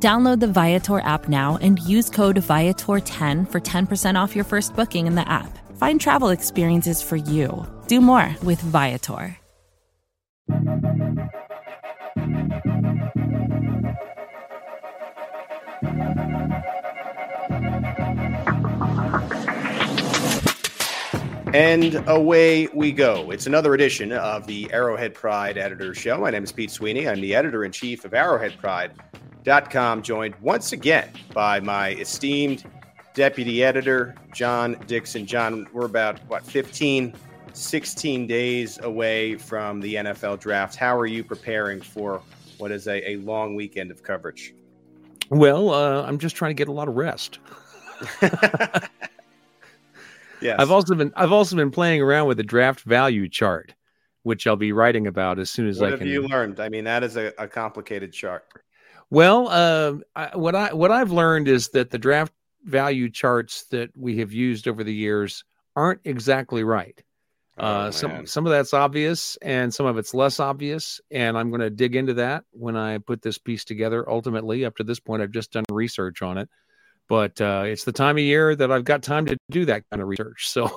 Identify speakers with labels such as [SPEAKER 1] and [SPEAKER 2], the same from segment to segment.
[SPEAKER 1] Download the Viator app now and use code Viator10 for 10% off your first booking in the app. Find travel experiences for you. Do more with Viator.
[SPEAKER 2] And away we go. It's another edition of the Arrowhead Pride Editor Show. My name is Pete Sweeney. I'm the editor in chief of arrowheadpride.com, joined once again by my esteemed deputy editor, John Dixon. John, we're about, what, 15, 16 days away from the NFL draft. How are you preparing for what is a, a long weekend of coverage?
[SPEAKER 3] Well, uh, I'm just trying to get a lot of rest.
[SPEAKER 2] yeah,
[SPEAKER 3] I've also been I've also been playing around with the draft value chart, which I'll be writing about as soon as
[SPEAKER 2] what
[SPEAKER 3] I
[SPEAKER 2] have
[SPEAKER 3] can.
[SPEAKER 2] you learned? I mean, that is a, a complicated chart.
[SPEAKER 3] Well, uh, I, what I what I've learned is that the draft value charts that we have used over the years aren't exactly right.
[SPEAKER 2] Oh,
[SPEAKER 3] uh, some some of that's obvious, and some of it's less obvious. And I'm going to dig into that when I put this piece together. Ultimately, up to this point, I've just done research on it, but uh, it's the time of year that I've got time to do that kind of research. So,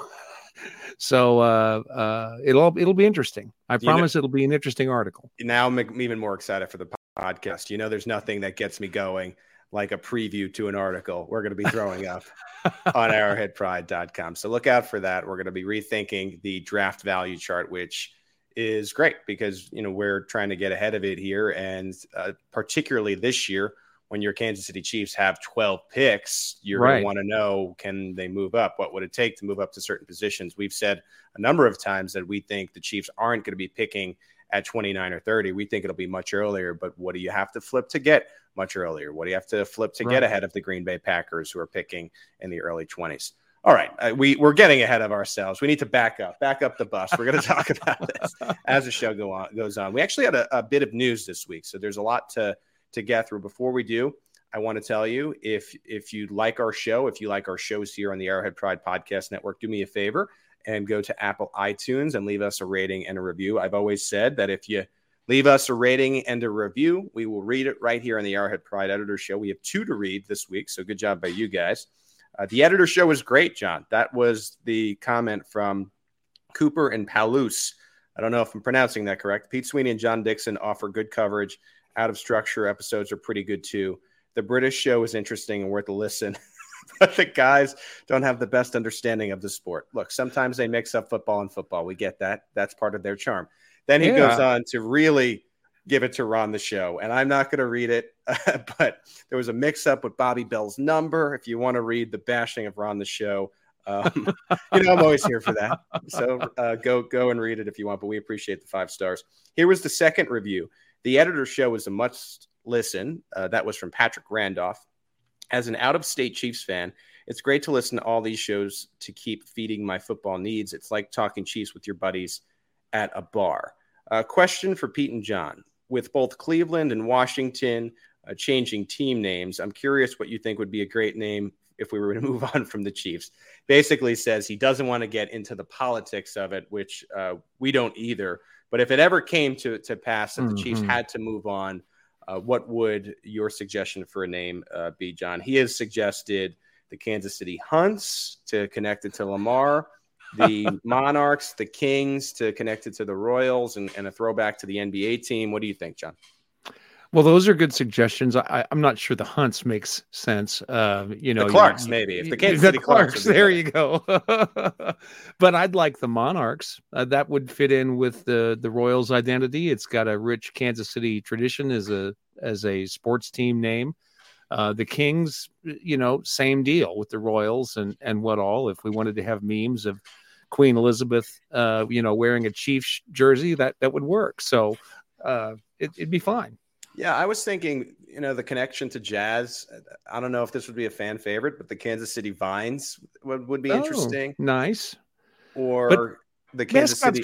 [SPEAKER 3] so uh, uh, it'll it'll be interesting. I
[SPEAKER 2] know-
[SPEAKER 3] promise it'll be an interesting article.
[SPEAKER 2] now I'm even more excited for the podcast. You know, there's nothing that gets me going like a preview to an article we're going to be throwing up on arrowheadpride.com. So look out for that. We're going to be rethinking the draft value chart, which is great because, you know, we're trying to get ahead of it here. And uh, particularly this year, when your Kansas City Chiefs have 12 picks, you're going to want to know can they move up? What would it take to move up to certain positions? We've said a number of times that we think the Chiefs aren't going to be picking at 29 or 30. We think it'll be much earlier, but what do you have to flip to get much earlier? What do you have to flip to
[SPEAKER 3] Right.
[SPEAKER 2] get ahead of the Green Bay Packers who are picking in the early 20s? All right, uh, we we're getting ahead of ourselves. We need to back up, back up the bus. We're going to talk about this as the show go on goes on. We actually had a, a bit of news this week, so there's a lot to to get through. Before we do, I want to tell you if if you like our show, if you like our shows here on the Arrowhead Pride Podcast Network, do me a favor and go to Apple iTunes and leave us a rating and a review. I've always said that if you leave us a rating and a review, we will read it right here on the Arrowhead Pride Editor Show. We have two to read this week, so good job by you guys. Uh, the editor show was great, John. That was the comment from Cooper and Paulus. I don't know if I'm pronouncing that correct. Pete Sweeney and John Dixon offer good coverage. Out of structure episodes are pretty good too. The British show is interesting and worth a listen, but the guys don't have the best understanding of the sport. Look, sometimes they mix up football and football. We get that. That's part of their charm. Then he
[SPEAKER 3] Yeah.
[SPEAKER 2] goes on to really give it to Ron the show. And I'm not going to read it, but there was a mix up with Bobby Bell's number. If you want to read the bashing of Ron the show, um, you know, I'm always here for that. So uh, go go and read it if you want, but we appreciate the five stars. Here was the second review. The editor show was a must listen. Uh, that was from Patrick Randolph. As an out of state Chiefs fan, it's great to listen to all these shows to keep feeding my football needs. It's like talking Chiefs with your buddies at a bar. Uh, question for Pete and John. With both Cleveland and Washington uh, changing team names, I'm curious what you think would be a great name if we were to move on from the Chiefs. Basically, says he doesn't want to get into the politics of it, which uh, we don't either. But if it ever came to, to pass that the Chiefs
[SPEAKER 3] Mhm.
[SPEAKER 2] had to move on, uh, what would your suggestion for a name uh, be, John? He has suggested the Kansas City Hunts to connect it to Lamar, the Monarchs, the Kings to connect it to the Royals, and, and a throwback to the NBA team. What do you think, John?
[SPEAKER 3] Well, those are good suggestions. I, I'm not sure the Hunts makes sense. Uh, you know,
[SPEAKER 2] The Clarks,
[SPEAKER 3] you-
[SPEAKER 2] maybe. If the Kansas
[SPEAKER 3] the
[SPEAKER 2] City Clarks
[SPEAKER 3] Clarks. there you go. but I'd like the Monarchs. Uh, that would fit in with the the Royals' identity. It's got a rich Kansas City tradition as a as a sports team name. Uh, the Kings, you know, same deal with the Royals and and what all. If we wanted to have memes of Queen Elizabeth, uh, you know, wearing a Chiefs jersey, that that would work. So uh, it, it'd be fine.
[SPEAKER 2] Yeah, I was thinking, you know, the connection to jazz. I don't know if this would be a fan favorite, but the Kansas City Vines would, would be
[SPEAKER 3] Oh,
[SPEAKER 2] interesting.
[SPEAKER 3] Nice.
[SPEAKER 2] Or the Kansas City.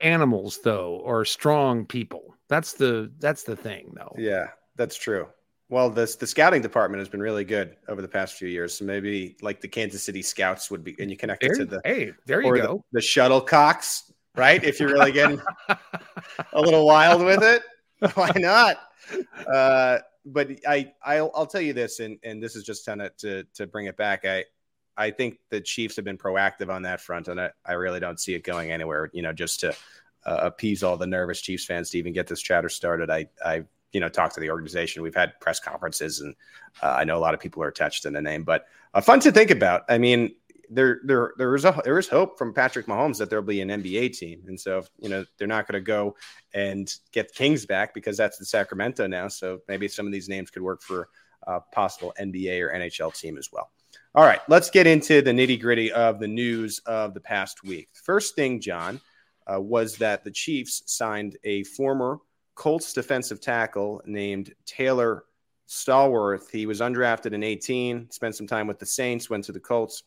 [SPEAKER 3] animals though, or strong people. That's the that's the thing though.
[SPEAKER 2] Yeah, that's true. Well, this the scouting department has been really good over the past few years. So maybe like the Kansas City Scouts would be, and you connect it to the
[SPEAKER 3] hey, there you
[SPEAKER 2] or
[SPEAKER 3] go.
[SPEAKER 2] the, the shuttlecocks, right? If you're really getting a little wild with it, why not? Uh, but I, I'll, I'll tell you this, and and this is just kind of to to bring it back. I I think the Chiefs have been proactive on that front, and I, I really don't see it going anywhere. You know, just to uh, appease all the nervous Chiefs fans to even get this chatter started. I I you know talked to the organization. We've had press conferences, and uh, I know a lot of people are attached to the name, but uh, fun to think about. I mean, there there there is a there is hope from Patrick Mahomes that there'll be an NBA team, and so you know they're not going to go and get Kings back because that's the Sacramento now. So maybe some of these names could work for a possible NBA or NHL team as well. All right, let's get into the nitty gritty of the news of the past week. First thing, John, uh, was that the Chiefs signed a former Colts defensive tackle named Taylor Stallworth. He was undrafted in 18, spent some time with the Saints, went to the Colts.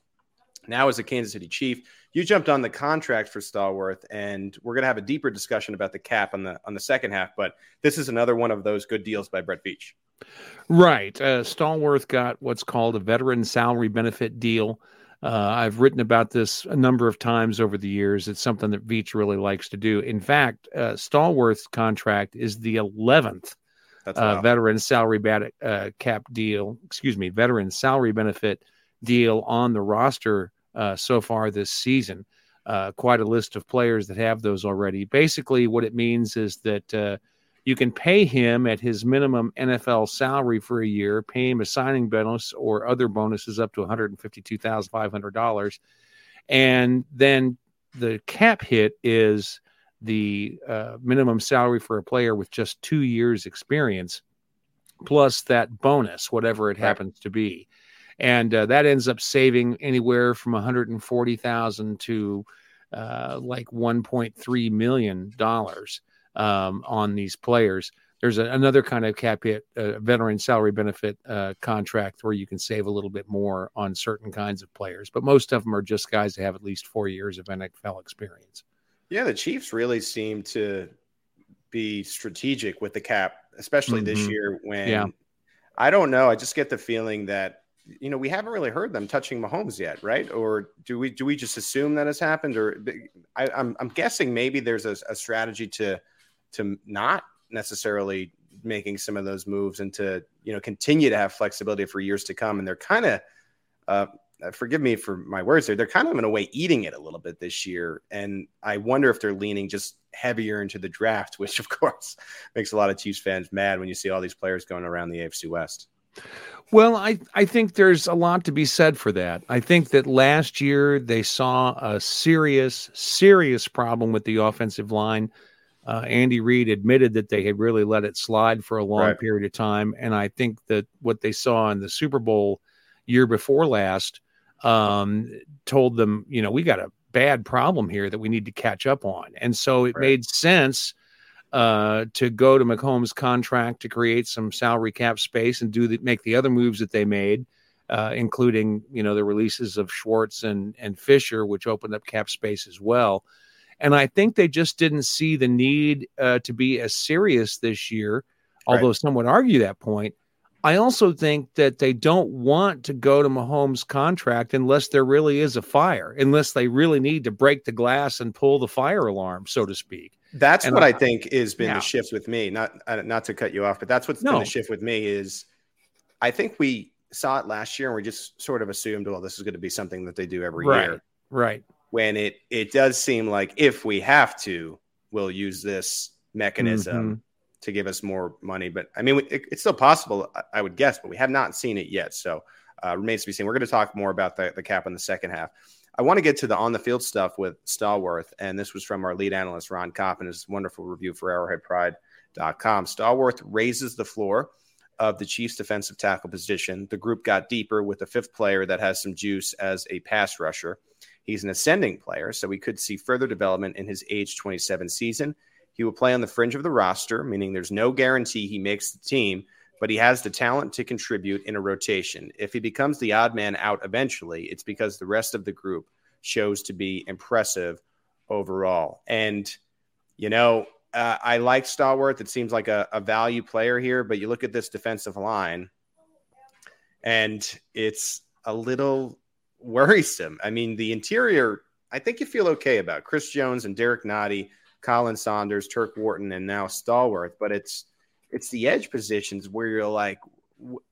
[SPEAKER 2] Now is a Kansas City Chief. You jumped on the contract for Stallworth, and we're going to have a deeper discussion about the cap on the on the second half. But this is another one of those good deals by Brett Veach.
[SPEAKER 3] Right. Uh, Stallworth got what's called a veteran salary benefit deal. Uh, I've written about this a number of times over the years. It's something that Veach really likes to do. In fact, uh, Stallworth's contract is the 11th uh, veteran salary bat- uh, cap deal, excuse me, veteran salary benefit deal on the roster uh, so far this season. Uh, quite a list of players that have those already. Basically, what it means is that uh, you can pay him at his minimum NFL salary for a year, pay him a signing bonus or other bonuses up to $152,500. And then the cap hit is the uh, minimum salary for a player with just two years experience plus that bonus whatever it
[SPEAKER 2] Right.
[SPEAKER 3] happens to be and uh, that ends up saving anywhere from 140,000 to uh, like 1.3 million dollars um, on these players there's a, another kind of cap hit uh, veteran salary benefit uh, contract where you can save a little bit more on certain kinds of players but most of them are just guys that have at least four years of nfl experience
[SPEAKER 2] Yeah, the Chiefs really seem to be strategic with the cap, especially this
[SPEAKER 3] Mhm.
[SPEAKER 2] year when
[SPEAKER 3] Yeah.
[SPEAKER 2] I don't know. I just get the feeling that you know we haven't really heard them touching Mahomes yet, right? Or do we do we just assume that has happened? Or I, I'm I'm guessing maybe there's a, a strategy to to not necessarily making some of those moves and to you know continue to have flexibility for years to come. And they're kind of uh, uh, forgive me for my words there. They're kind of in a way eating it a little bit this year, and I wonder if they're leaning just heavier into the draft, which of course makes a lot of Chiefs fans mad when you see all these players going around the AFC West.
[SPEAKER 3] Well, I, I think there's a lot to be said for that. I think that last year they saw a serious, serious problem with the offensive line. Uh, Andy Reid admitted that they had really let it slide for a long
[SPEAKER 2] Right.
[SPEAKER 3] period of time. And I think that what they saw in the Super Bowl year before last um, told them, you know, we got a bad problem here that we need to catch up on. And so it
[SPEAKER 2] Right.
[SPEAKER 3] made sense uh, to go to Mahomes' contract to create some salary cap space and do the, make the other moves that they made, uh, including you know the releases of Schwartz and and Fisher, which opened up cap space as well. And I think they just didn't see the need uh, to be as serious this year, although some would argue that point. I also think that they don't want to go to Mahomes' contract unless there really is a fire, unless they really need to break the glass and pull the fire alarm, so to speak.
[SPEAKER 2] That's
[SPEAKER 3] And
[SPEAKER 2] what
[SPEAKER 3] I-
[SPEAKER 2] I think has been
[SPEAKER 3] Yeah.
[SPEAKER 2] the shift with me. Not not to cut you off, but that's what's been the shift with me is I think we saw it last year and we just sort of assumed, well, this is going to be something that they do every year.
[SPEAKER 3] Right.
[SPEAKER 2] When it it does seem like if we have to, we'll use this mechanism
[SPEAKER 3] Mhm.
[SPEAKER 2] To give us more money. But I mean, it, it's still possible, I- would guess, but we have not seen it yet. So uh, remains to be seen. We're going to talk more about the, the cap in the second half. I want to get to the on the field stuff with Stallworth, and this was from our lead analyst Ron Kopp in his wonderful review for ArrowheadPride.com. Stallworth raises the floor of the Chiefs' defensive tackle position. The group got deeper with a fifth player that has some juice as a pass rusher. He's an ascending player, so we could see further development in his age 27 season. He will play on the fringe of the roster, meaning there's no guarantee he makes the team, but he has the talent to contribute in a rotation. If he becomes the odd man out eventually, it's because the rest of the group shows to be impressive overall. And, you know, uh, I like Stallworth. It seems like a, a value player here, but you look at this defensive line and it's a little worrisome. I mean, the interior, I think you feel okay about Chris Jones and Derek Nnadi Khalen Saunders, Turk Wharton, and now Stallworth. But it's it's the edge positions where you're like,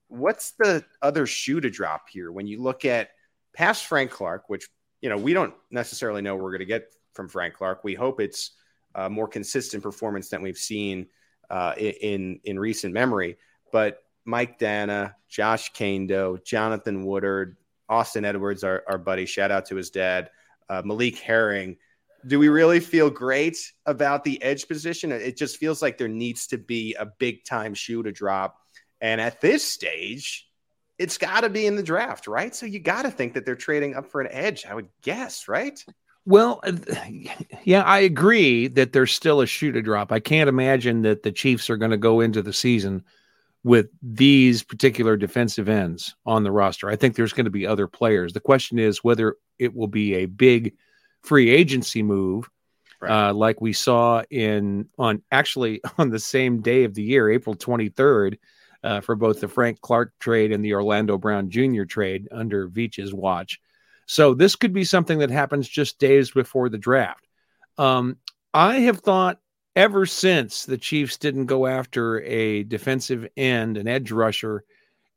[SPEAKER 2] what's the other shoe to drop here? When you look at past Frank Clark, which you know we don't necessarily know we're going to get from Frank Clark. We hope it's a more consistent performance than we've seen uh, in in recent memory. But Mike Danna, Josh Kaindoh, Jonathan Woodard, Austin Edwards, our, our buddy, shout out to his dad, uh, Malik Herring do we really feel great about the edge position? It just feels like there needs to be a big time shoe to drop. And at this stage, it's got to be in the draft, right? So you got to think that they're trading up for an edge, I would guess, right?
[SPEAKER 3] Well, yeah, I agree that there's still a shoe to drop. I can't imagine that the Chiefs are going to go into the season with these particular defensive ends on the roster. I think there's going to be other players. The question is whether it will be a big free agency move, right. uh, like we saw in on actually on the same day of the year, April 23rd, uh, for both the Frank Clark trade and the Orlando Brown Jr. trade under Veach's watch. So this could be something that happens just days before the draft. Um, I have thought ever since the Chiefs didn't go after a defensive end, an edge rusher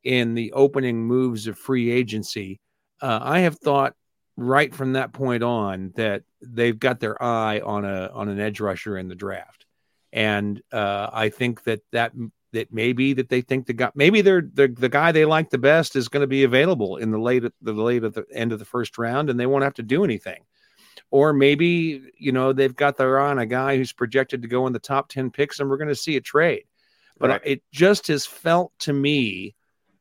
[SPEAKER 3] in the opening moves of free agency, uh, I have thought right from that point on that they've got their eye on a on an edge rusher in the draft, and uh, I think that that that maybe that they think the guy maybe they're the the guy they like the best is going to be available in the late the late at the end of the first round, and they won't have to do anything. Or maybe you know they've got their eye on a guy who's projected to go in the top ten picks, and we're going to see a trade. But right. it just has felt to me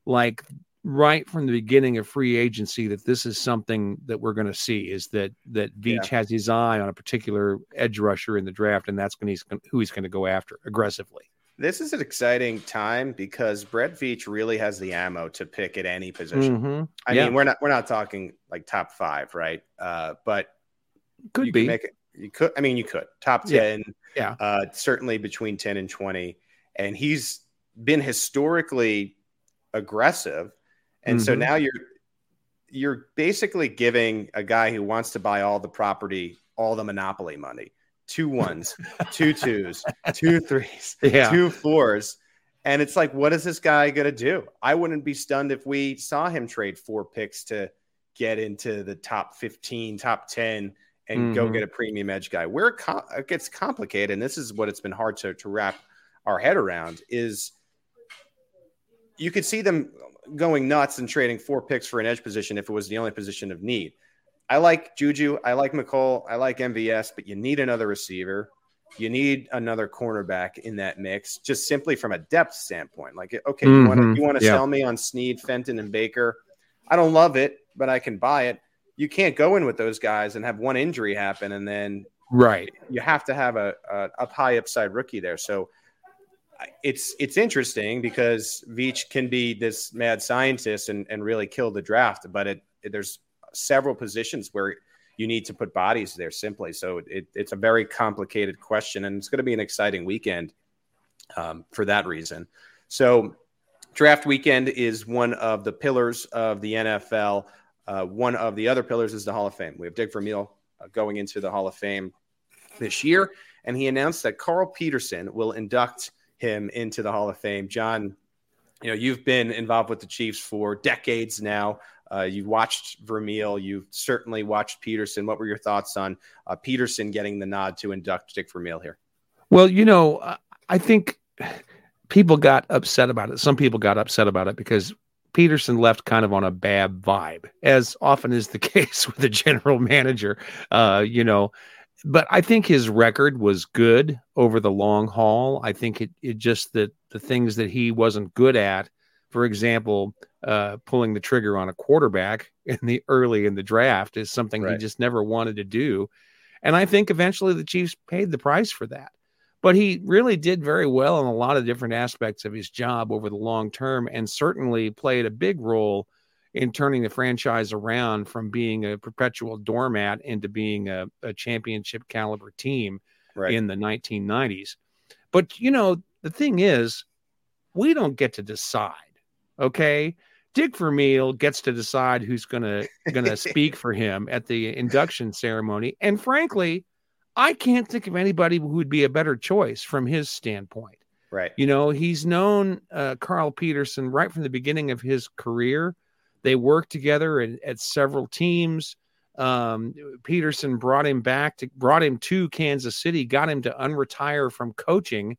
[SPEAKER 3] like right from the beginning of free agency that this is something that we're going to see is that that Veach yeah. has his eye on a particular edge rusher in the draft, and that's going he's who he's going to go after aggressively.
[SPEAKER 2] This is an exciting time because Brett Veach really has the ammo to pick at any position. Mm-hmm. I yeah. mean, we're not we're not talking like top five, right? Uh, but
[SPEAKER 3] could be.
[SPEAKER 2] Make it, you could. I mean, you could top ten.
[SPEAKER 3] Yeah.
[SPEAKER 2] yeah. Uh, certainly between ten and twenty, and he's been historically aggressive and mm-hmm. so now you're you're basically giving a guy who wants to buy all the property all the monopoly money two ones two twos two threes yeah. two fours and it's like what is this guy going to do i wouldn't be stunned if we saw him trade four picks to get into the top 15 top 10 and mm-hmm. go get a premium edge guy where it gets complicated and this is what it's been hard to, to wrap our head around is you could see them going nuts and trading four picks for an edge position if it was the only position of need. I like Juju. I like Mecole. I like MVS, but you need another receiver. You need another cornerback in that mix, just simply from a depth standpoint. Like, okay, mm-hmm. you want to you yeah. sell me on Sneed, Fenton, and Baker? I don't love it, but I can buy it. You can't go in with those guys and have one injury happen, and then
[SPEAKER 3] right.
[SPEAKER 2] You have to have a, a up high upside rookie there. So it's it's interesting because Veach can be this mad scientist and, and really kill the draft, but it, it, there's several positions where you need to put bodies there simply. So it, it's a very complicated question, and it's going to be an exciting weekend um, for that reason. So draft weekend is one of the pillars of the NFL. Uh, one of the other pillars is the Hall of Fame. We have Dick Vermeil uh, going into the Hall of Fame this year, and he announced that Carl Peterson will induct him into the Hall of Fame. John, you know, you've been involved with the Chiefs for decades now. Uh, you've watched Vermeil. You've certainly watched Peterson. What were your thoughts on uh, Peterson getting the nod to induct Dick Vermeil here?
[SPEAKER 3] Well, you know, I think people got upset about it. Some people got upset about it because Peterson left kind of on a bad vibe, as often is the case with a general manager. Uh, you know, but I think his record was good over the long haul. I think it, it just that the things that he wasn't good at, for example, uh, pulling the trigger on a quarterback in the early in the draft is something right. he just never wanted to do. And I think eventually the Chiefs paid the price for that. but he really did very well in a lot of different aspects of his job over the long term and certainly played a big role in turning the franchise around from being a perpetual doormat into being a, a championship caliber team right. in the 1990s. But, you know, the thing is, we don't get to decide. Okay. Dick Vermeil gets to decide who's gonna gonna speak for him at the induction ceremony. And frankly, I can't think of anybody who would be a better choice from his standpoint.
[SPEAKER 2] Right.
[SPEAKER 3] You know, he's known uh, Carl Peterson right from the beginning of his career. They worked together at, at several teams. Um, Peterson brought him back to brought him to Kansas City, got him to unretire from coaching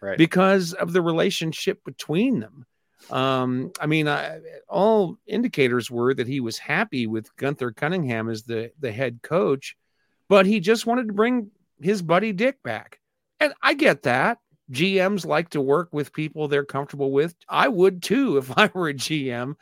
[SPEAKER 2] right.
[SPEAKER 3] because of the relationship between them. Um, I mean, I, all indicators were that he was happy with Gunther Cunningham as the the head coach, but he just wanted to bring his buddy Dick back. And I get that. GMs like to work with people they're comfortable with. I would too if I were a GM.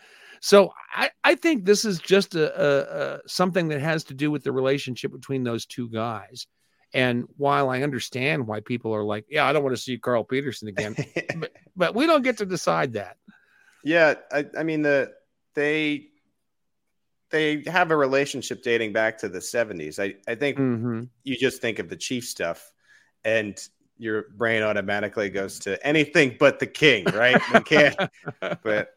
[SPEAKER 3] So I, I think this is just a, a, a something that has to do with the relationship between those two guys. And while I understand why people are like, yeah, I don't want to see Carl Peterson again, but, but we don't get to decide that.
[SPEAKER 2] Yeah, I, I mean the they they have a relationship dating back to the 70s. I, I think mm-hmm. you just think of the chief stuff and your brain automatically goes to anything but the king, right? But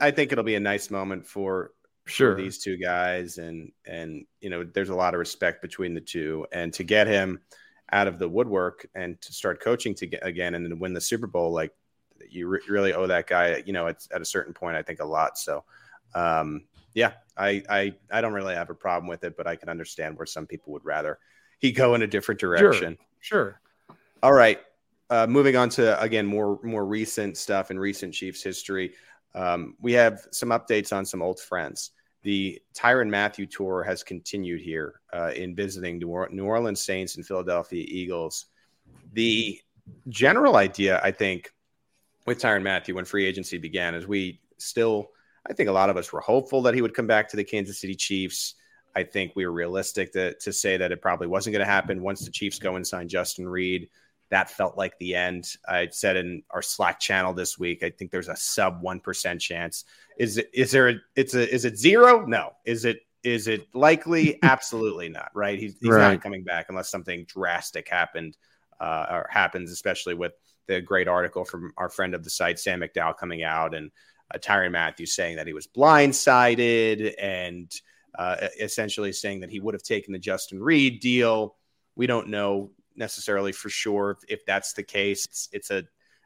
[SPEAKER 2] I think it'll be a nice moment for
[SPEAKER 3] sure
[SPEAKER 2] for these two guys, and and you know, there's a lot of respect between the two, and to get him out of the woodwork and to start coaching to get again and then win the Super Bowl, like you re- really owe that guy, you know, it's at a certain point, I think a lot. So, um, yeah, I, I, I don't really have a problem with it, but I can understand where some people would rather he go in a different direction.
[SPEAKER 3] Sure. sure.
[SPEAKER 2] All right. Uh, moving on to again more more recent stuff in recent Chiefs history. Um, we have some updates on some old friends. The Tyrann Mathieu tour has continued here uh, in visiting New, or- New Orleans Saints and Philadelphia Eagles. The general idea, I think, with Tyrann Mathieu when free agency began is we still, I think a lot of us were hopeful that he would come back to the Kansas City Chiefs. I think we were realistic to, to say that it probably wasn't going to happen once the Chiefs go and sign Justin Reid. That felt like the end. I said in our Slack channel this week, I think there's a sub one percent chance. Is it? Is there? A, it's a. Is it zero? No. Is it? Is it likely? Absolutely not. Right. He's, he's right. not coming back unless something drastic happened uh, or happens, especially with the great article from our friend of the site, Sam McDowell, coming out and uh, Tyrann Matthews saying that he was blindsided and uh, essentially saying that he would have taken the Justin Reid deal. We don't know necessarily for sure if, if that's the case. It's, it's a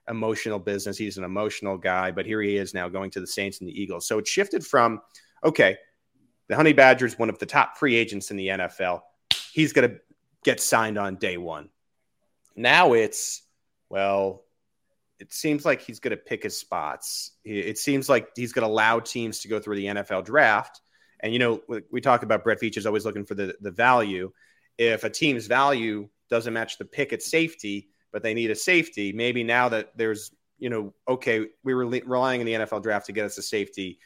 [SPEAKER 2] emotional business. He's an emotional guy, but here he is now going to the Saints and the Eagles. So it shifted from okay, the Honey Badger is one of the top free agents in the NFL. He's going to get signed on day one. Now it's well, it seems like he's going to pick his spots. It seems like he's going to allow teams to go through the NFL draft. And, you know, we talk about Brett is always looking for the, the value. If a team's value doesn't match the pick at safety, but they need a safety, maybe now that there's, you know, okay, we were relying on the NFL draft to get us a safety.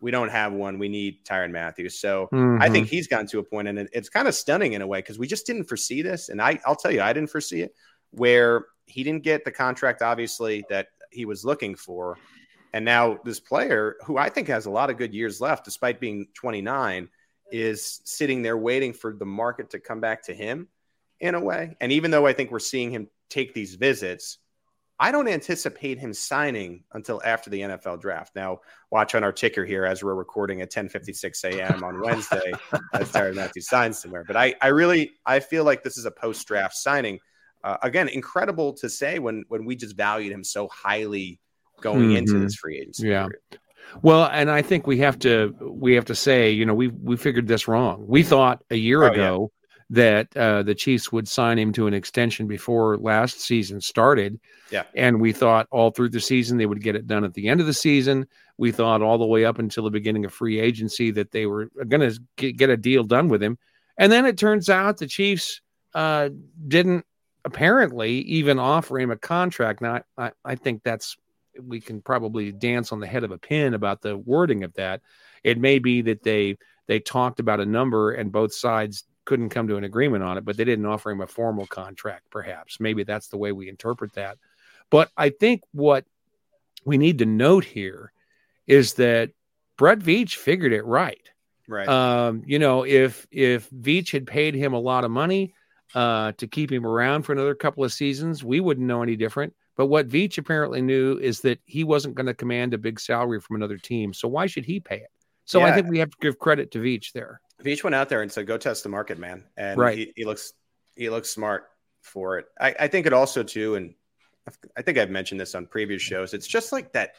[SPEAKER 2] We don't have one. We need Tyron Matthews. So mm-hmm. I think he's gotten to a point, and it's kind of stunning in a way because we just didn't foresee this. And I, I'll tell you, I didn't foresee it where he didn't get the contract, obviously, that he was looking for. And now this player, who I think has a lot of good years left, despite being 29, is sitting there waiting for the market to come back to him in a way. And even though I think we're seeing him take these visits, I don't anticipate him signing until after the NFL draft. Now, watch on our ticker here as we're recording at 10:56 a.m. on Wednesday as Tyrann Matthews signs somewhere. But I, I really, I feel like this is a post-draft signing uh, again, incredible to say when when we just valued him so highly going mm-hmm. into this free agency.
[SPEAKER 3] Yeah. Period. Well, and I think we have to we have to say, you know, we we figured this wrong. We thought a year oh, ago yeah. That uh, the Chiefs would sign him to an extension before last season started.
[SPEAKER 2] Yeah,
[SPEAKER 3] and we thought all through the season they would get it done at the end of the season. We thought all the way up until the beginning of free agency that they were going to get a deal done with him, and then it turns out the Chiefs uh, didn't apparently even offer him a contract. Now, I, I think that's we can probably dance on the head of a pin about the wording of that. It may be that they they talked about a number and both sides couldn't come to an agreement on it, but they didn't offer him a formal contract, perhaps. Maybe that's the way we interpret that. But I think what we need to note here is that Brett Veach figured it right.
[SPEAKER 2] Right.
[SPEAKER 3] Um, you know, if if Veach had paid him a lot of money uh, to keep him around for another couple of seasons, we wouldn't know any different. But what Veach apparently knew is that he wasn't going to command a big salary from another team. So why should he pay it? So yeah. I think we have to give credit to Veach there.
[SPEAKER 2] Veach went out there and said, "Go test the market, man," and
[SPEAKER 3] right.
[SPEAKER 2] he, he looks he looks smart for it. I, I think it also too, and I think I've mentioned this on previous shows. It's just like that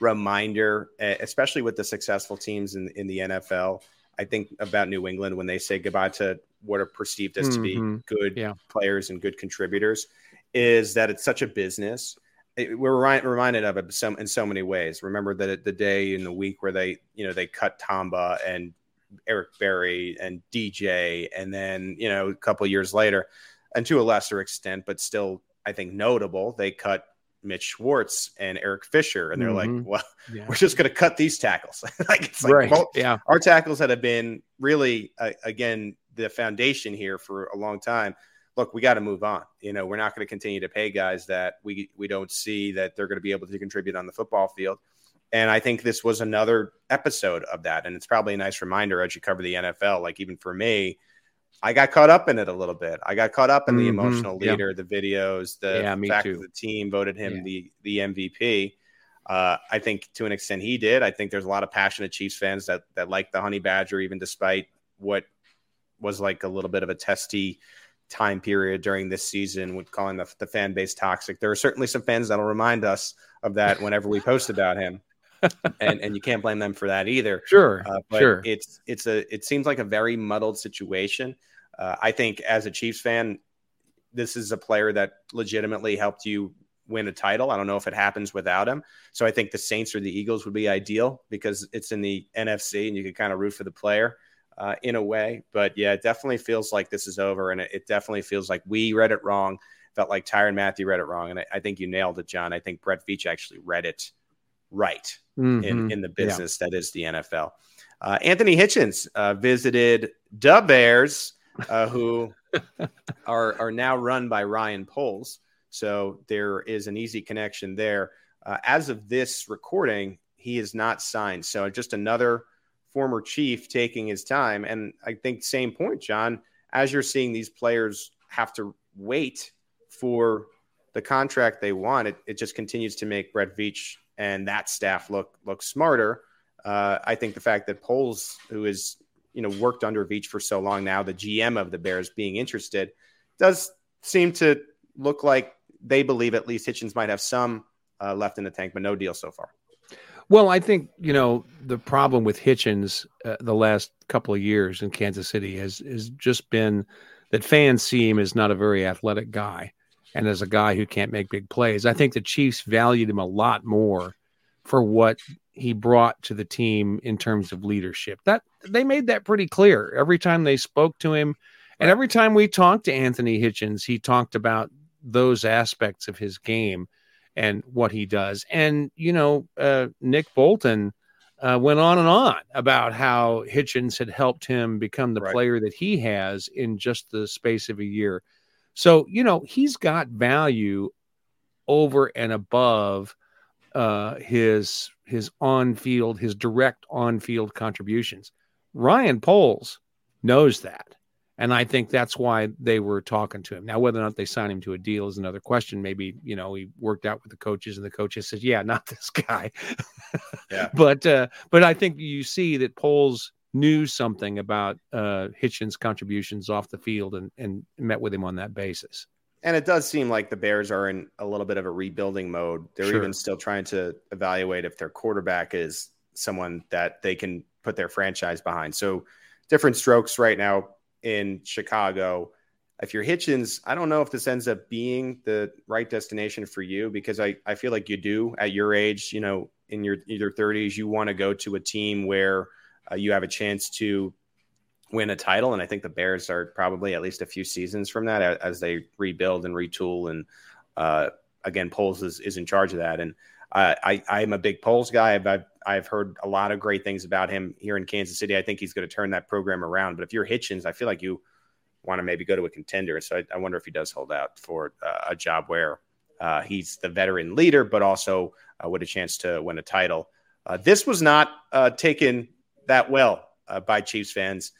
[SPEAKER 2] reminder, especially with the successful teams in in the NFL. I think about New England when they say goodbye to what are perceived as mm-hmm. to be mm-hmm. good yeah. players and good contributors, is that it's such a business. It, we're reminded of it some in so many ways. Remember that the day in the week where they, you know, they cut Tamba and Eric Berry and DJ, and then you know a couple years later, and to a lesser extent, but still I think notable, they cut Mitch Schwartz and Eric Fisher, and they're mm-hmm. like, "Well, yeah. we're just going to cut these tackles." like it's like,
[SPEAKER 3] right. well, yeah,
[SPEAKER 2] our tackles that have been really, uh, again, the foundation here for a long time. Look, we got to move on. You know, we're not going to continue to pay guys that we we don't see that they're going to be able to contribute on the football field. And I think this was another episode of that. And it's probably a nice reminder as you cover the NFL. Like even for me, I got caught up in it a little bit. I got caught up in the mm-hmm. emotional leader, yeah. the videos, the yeah, fact that the team voted him yeah. the the MVP. Uh, I think to an extent he did. I think there's a lot of passionate Chiefs fans that that like the Honey Badger, even despite what was like a little bit of a testy time period during this season with calling the, the fan base toxic. There are certainly some fans that'll remind us of that whenever we post about him. And and you can't blame them for that either.
[SPEAKER 3] Sure,
[SPEAKER 2] uh, but
[SPEAKER 3] sure.
[SPEAKER 2] It's it's a it seems like a very muddled situation. Uh, I think as a Chiefs fan, this is a player that legitimately helped you win a title. I don't know if it happens without him. So I think the Saints or the Eagles would be ideal because it's in the NFC and you can kind of root for the player uh, in a way. But yeah, it definitely feels like this is over, and it, it, definitely feels like we read it wrong. Felt like Tyrann Mathieu read it wrong, and I, I think you nailed it, John. I think Brett Veach actually read it right mm-hmm. in, in the business yeah. that is the NFL. Uh, Anthony Hitchens uh, visited the Bears, uh, who are are now run by Ryan Poles. So there is an easy connection there. Uh, as of this recording, he is not signed. So just another former chief taking his time. And I think same point, John. As you're seeing these players have to wait for the contract they want, it, it just continues to make Brett Veach and that staff look look smarter. Uh, I think the fact that Poles, who is you know worked under Veach for so long now, the GM of the Bears being interested, does seem to look like they believe at least Hitchens might have some uh, left in the tank, but no deal so far.
[SPEAKER 3] Well, I think you know the problem with Hitchens uh, the last couple of years in Kansas City has has just been that fans see him as not a very athletic guy and as a guy who can't make big plays. I think the Chiefs valued him a lot more for what he brought to the team in terms of leadership. That they made that pretty clear every time they spoke to him. And every time we talked to Anthony Hitchens, he talked about those aspects of his game and what he does. And, you know, uh, Nick Bolton uh, went on and on about how Hitchens had helped him become the right. player that he has in just the space of a year. So, you know, he's got value over and above uh, his his on field, his direct on field contributions. Ryan Poles knows that. And I think that's why they were talking to him. Now, whether or not they sign him to a deal is another question. Maybe, you know, he worked out with the coaches and the coaches said, yeah, not this guy.
[SPEAKER 2] yeah.
[SPEAKER 3] But, uh, but I think you see that Poles knew something about uh, Hitchens' contributions off the field and, and met with him on that basis.
[SPEAKER 2] And it does seem like the Bears are in a little bit of a rebuilding mode. They're sure. even still trying to evaluate if their quarterback is someone that they can put their franchise behind. So different strokes right now in Chicago. If you're Hitchens, I don't know if this ends up being the right destination for you because I, I feel like you do at your age, you know, in your either 30s, you want to go to a team where uh, you have a chance to win a title. And I think the Bears are probably at least a few seasons from that as they rebuild and retool. And uh, again, Poles is, is in charge of that. And uh, I, I'm a big Poles guy. I've, I've, heard a lot of great things about him here in Kansas City. I think he's going to turn that program around. But if you're Hitchens, I feel like you want to maybe go to a contender. So I, I wonder if he does hold out for uh, a job where uh, he's the veteran leader, but also uh, with a chance to win a title. Uh, this was not taken that well uh, by Chiefs fans,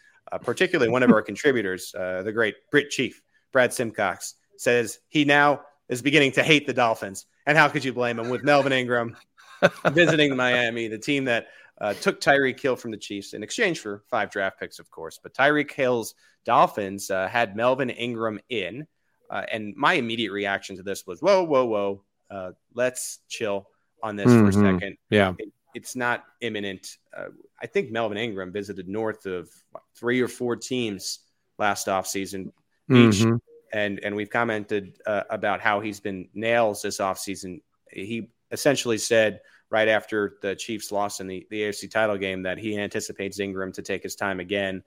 [SPEAKER 2] particularly one of our contributors, the great Brit Chief, Brad Simcox, says he now is beginning to hate the Dolphins. And how could you blame him with Melvin Ingram visiting Miami, the team that uh, took Tyreek Hill from the Chiefs in exchange for five draft picks, of course. But Tyreek Hill's Dolphins uh, had Melvin Ingram in. Uh, and my immediate reaction to this was, whoa, whoa, whoa. Uh, let's chill on this mm-hmm. for a mm-hmm. second.
[SPEAKER 3] Yeah.
[SPEAKER 2] It, it's not imminent. Uh, I think Melvin Ingram visited north of what, three or four teams last offseason each. Mm-hmm. And, and we've commented uh, about how he's been nails this offseason. He essentially said, right after the Chiefs lost in the, the AFC title game that he anticipates Ingram to take his time again.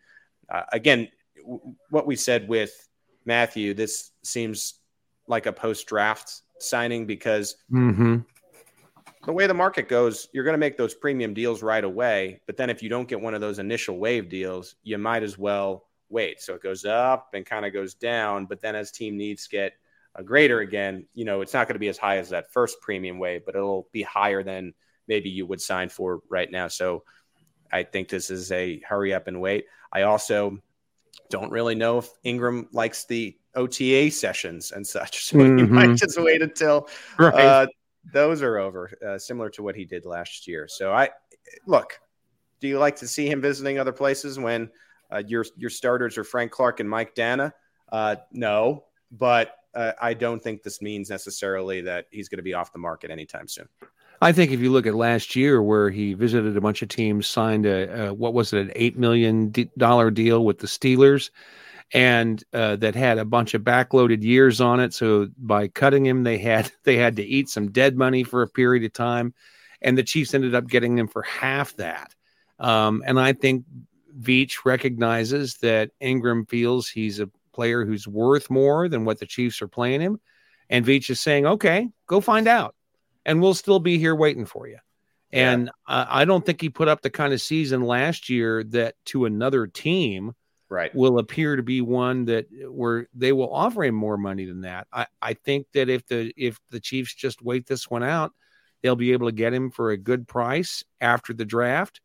[SPEAKER 2] Uh, again, w- what we said with Mathieu, this seems like a post draft signing because
[SPEAKER 3] mm-hmm.
[SPEAKER 2] The way the market goes, you're going to make those premium deals right away. But then if you don't get one of those initial wave deals, you might as well wait. So it goes up and kind of goes down. But then as team needs get a greater again, you know, it's not going to be as high as that first premium wave, but it'll be higher than maybe you would sign for right now. So I think this is a hurry up and wait. I also don't really know if Ingram likes the OTA sessions and such. So mm-hmm. you might just wait until right. uh, those are over, uh, similar to what he did last year. So I look, do you like to see him visiting other places when uh, your your starters are Frank Clark and Mike Danna? Uh, no, but uh, I don't think this means necessarily that he's going to be off the market anytime soon.
[SPEAKER 3] I think if you look at last year, where he visited a bunch of teams, signed a, a what was it, an eight million dollar deal with the Steelers, and uh, that had a bunch of backloaded years on it. So by cutting him, they had they had to eat some dead money for a period of time, and the Chiefs ended up getting him for half that. Um, and I think Veach recognizes that Ingram feels he's a player who's worth more than what the Chiefs are playing him. And Veach is saying, okay, go find out. And we'll still be here waiting for you. And yeah. I don't think he put up the kind of season last year that to another team
[SPEAKER 2] right.
[SPEAKER 3] will appear to be one that where they will offer him more money than that. I, I think that if the if the Chiefs just wait this one out, they'll be able to get him for a good price after the draft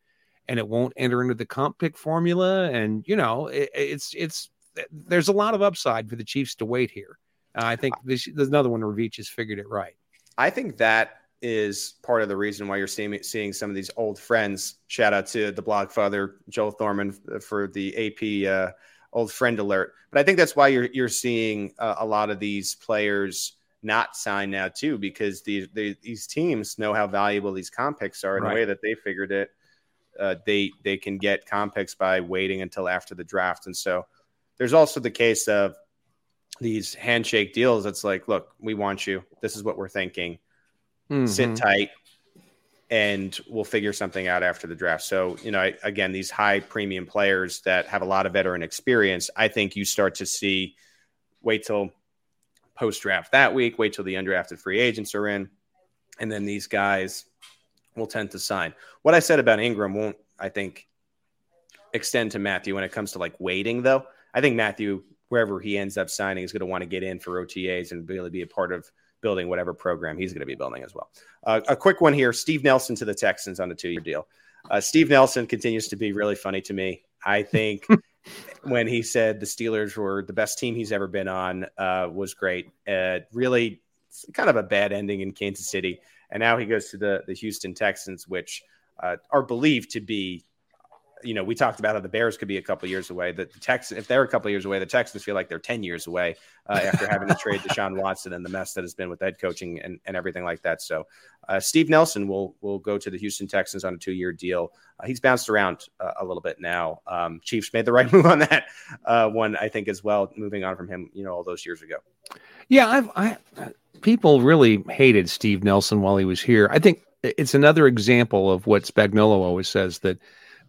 [SPEAKER 3] and it won't enter into the comp pick formula. And you know, it, it's it's there's a lot of upside for the Chiefs to wait here. Uh, I think this, there's another one where Veach has figured it right.
[SPEAKER 2] I think that is part of the reason why you're seeing seeing some of these old friends. Shout out to the blog father Joel Thorman for the AP uh, old friend alert. But I think that's why you're you're seeing uh, a lot of these players not sign now too, because these these teams know how valuable these comp picks are in right. a way that they figured it. Uh, they they can get comp picks by waiting until after the draft, and so there's also the case of these handshake deals. It's like, look, we want you. This is what we're thinking. Mm-hmm. Sit tight, and we'll figure something out after the draft. So, you know, again, these high premium players that have a lot of veteran experience, I think you start to see. Wait till post draft that week. Wait till the undrafted free agents are in, and then these guys will tend to sign. What I said about Ingram won't, I think, extend to Mathieu when it comes to like waiting, though. I think Mathieu, wherever he ends up signing, is going to want to get in for OTAs and really be a part of building whatever program he's going to be building as well. Uh, a quick one here Steve Nelson to the Texans on a two year deal. Uh, Steve Nelson continues to be really funny to me. I think when he said the Steelers were the best team he's ever been on uh, was great. Uh, really, kind of a bad ending in Kansas City. And now he goes to the, the Houston Texans, which uh, are believed to be you know, we talked about how the Bears could be a couple years away. That the Texans, if they're a couple years away, the Texans feel like they're ten years away uh, after having to trade Deshaun Watson and the mess that has been with head coaching and, and everything like that. So, uh, Steve Nelson will will go to the Houston Texans on a two year deal. Uh, he's bounced around uh, a little bit now. Um, Chiefs made the right move on that uh, one, I think, as well. Moving on from him, you know, all those years ago.
[SPEAKER 3] Yeah, I've, I people really hated Steve Nelson while he was here. I think it's another example of what Spagnuolo always says that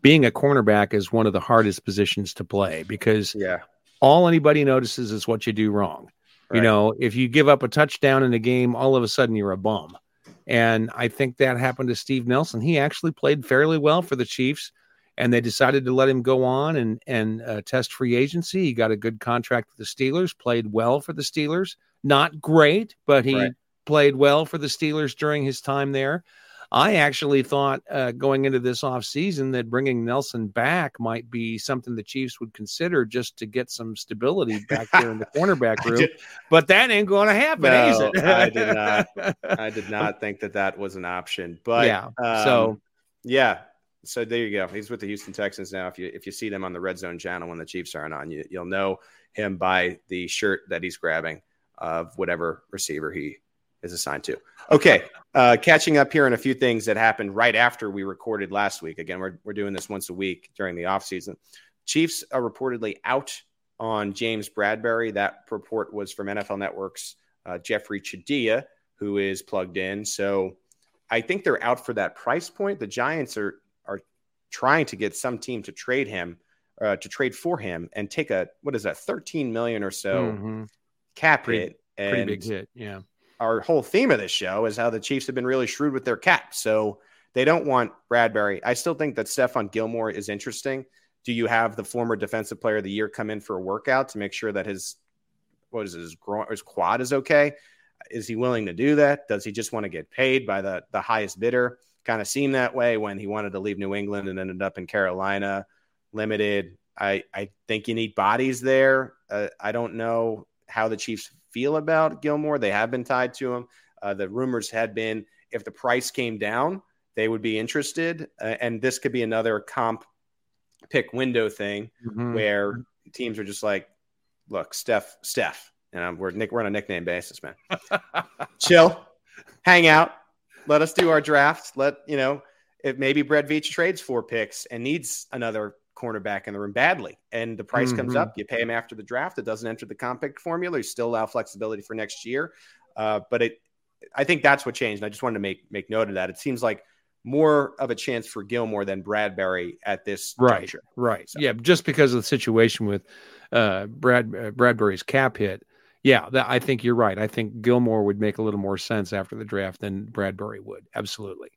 [SPEAKER 3] being a cornerback is one of the hardest positions to play because
[SPEAKER 2] yeah.
[SPEAKER 3] all anybody notices is what you do wrong. Right. You know, if you give up a touchdown in a game, all of a sudden you're a bum. And I think that happened to Steve Nelson. He actually played fairly well for the Chiefs. and they decided to let him go on and and uh, test free agency. He got a good contract with the Steelers, played well for the Steelers. Not great, but he right. played well for the Steelers during his time there. I actually thought uh, going into this offseason that bringing Nelson back might be something the Chiefs would consider just to get some stability back there in the cornerback room. Did, but that ain't going to happen, no, is it?
[SPEAKER 2] I did not. I did not think that that was an option. But
[SPEAKER 3] yeah, um, so
[SPEAKER 2] yeah, so there you go. He's with the Houston Texans now. If you if you see them on the Red Zone channel when the Chiefs aren't on, you, you'll know him by the shirt that he's grabbing of whatever receiver he is assigned to. Okay, uh, catching up here on a few things that happened right after we recorded last week. Again, we're, we're doing this once a week during the offseason. Chiefs are reportedly out on James Bradberry. That report was from NFL Network's uh, Jeffri Chadiha, who is plugged in. So I think they're out for that price point. The Giants are are trying to get some team to trade him, uh, to trade for him, and take a what is that, thirteen million or so mm-hmm. cap hit.
[SPEAKER 3] And pretty big hit, yeah
[SPEAKER 2] our whole theme of this show is how the Chiefs have been really shrewd with their cap. So they don't want Bradberry. I still think that Stephon Gilmore is interesting. Do you have the former defensive player of the year come in for a workout to make sure that his what is his groin his quad is okay? Is he willing to do that? Does he just want to get paid by the the highest bidder? Kind of seemed that way when he wanted to leave New England and ended up in Carolina, limited. I I think you need bodies there. Uh, I don't know how the Chiefs feel about Gilmore. They have been tied to him. Uh, the rumors had been if the price came down, they would be interested. Uh, and this could be another comp pick window thing mm-hmm. where teams are just like, look, Steph, Steph, and we're Nick, we're on a nickname basis, man. Chill, hang out, let us do our drafts. Let you know if maybe Brett Veach trades four picks and needs another cornerback in the room badly, and the price mm-hmm. comes up, you pay him after the draft. It doesn't enter the comp pick formula. You still allow flexibility for next year, uh, but it. I think that's what changed. I just wanted to make make note of that. It seems like more of a chance for Gilmore than Bradberry at this
[SPEAKER 3] right,
[SPEAKER 2] juncture.
[SPEAKER 3] Right. So. Yeah, just because of the situation with uh, Brad uh, Bradberry's cap hit. Yeah, that, I think you're right. I think Gilmore would make a little more sense after the draft than Bradberry would. Absolutely.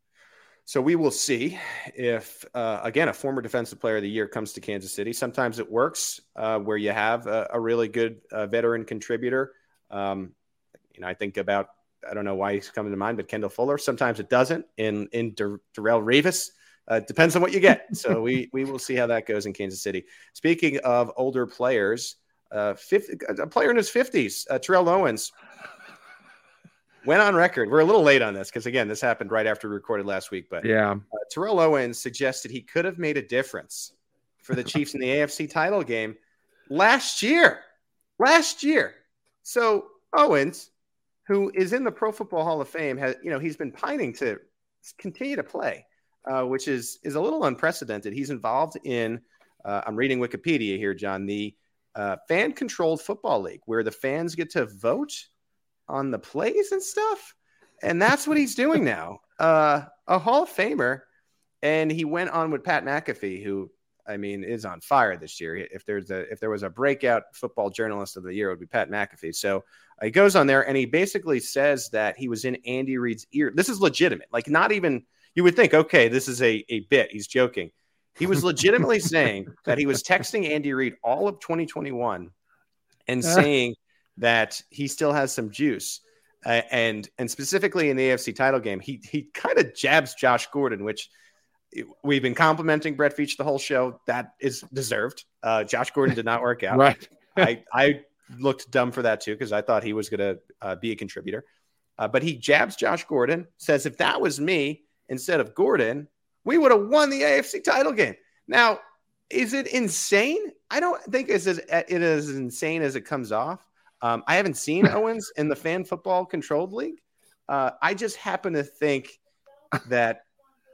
[SPEAKER 2] So we will see if, uh, again, a former defensive player of the year comes to Kansas City. Sometimes it works uh, where you have a, a really good uh, veteran contributor. Um, you know, I think about I don't know why he's coming to mind, but Kendall Fuller. Sometimes it doesn't. In in Dar- Darrelle Revis, uh, depends on what you get. So we we will see how that goes in Kansas City. Speaking of older players, uh, 50, a player in his fifties, uh, Terrell Owens went on record. We're a little late on this because again, this happened right after we recorded last week. But
[SPEAKER 3] yeah,
[SPEAKER 2] uh, Terrell Owens suggested he could have made a difference for the Chiefs in the AFC title game last year. Last year. So Owens, who is in the Pro Football Hall of Fame, has you know he's been pining to continue to play, uh, which is is a little unprecedented. He's involved in. Uh, I'm reading Wikipedia here, John. The uh, fan controlled football league where the fans get to vote on the plays and stuff. And that's what he's doing now. Uh, a Hall of Famer. And he went on with Pat McAfee, who I mean is on fire this year. If there's a if there was a breakout football journalist of the year, it would be Pat McAfee. So uh, he goes on there and he basically says that he was in Andy Reid's ear. This is legitimate. Like not even you would think, okay, this is a, a bit. He's joking. He was legitimately saying that he was texting Andy Reid all of 2021 and saying that he still has some juice. Uh, and and specifically in the AFC title game, he he kind of jabs Josh Gordon, which we've been complimenting Brett Veach the whole show. That is deserved. Uh, Josh Gordon did not work out.
[SPEAKER 3] right.
[SPEAKER 2] I I looked dumb for that too because I thought he was going to uh, be a contributor. Uh, but he jabs Josh Gordon, says if that was me instead of Gordon, we would have won the AFC title game. Now, is it insane? I don't think it's as it is insane as it comes off. Um, I haven't seen Owens in the fan football controlled league. Uh, I just happen to think that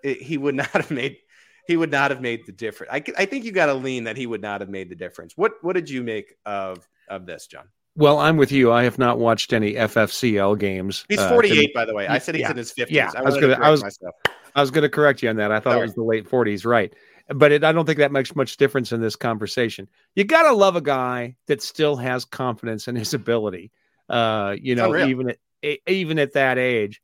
[SPEAKER 2] it, he would not have made he would not have made the difference. I, I think you got to lean that he would not have made the difference. What what did you make of of this, John?
[SPEAKER 3] Well, I'm with you. I have not watched any FFCL games.
[SPEAKER 2] He's 48, uh, by the way. I said he's yeah, in his 50s.
[SPEAKER 3] Yeah, I, was going to. I was. I was going to correct you on that. I thought Sorry. it was the late 40s. Right but it, I don't think that makes much difference in this conversation. You got to love a guy that still has confidence in his ability. Uh, you know, even at even at that age.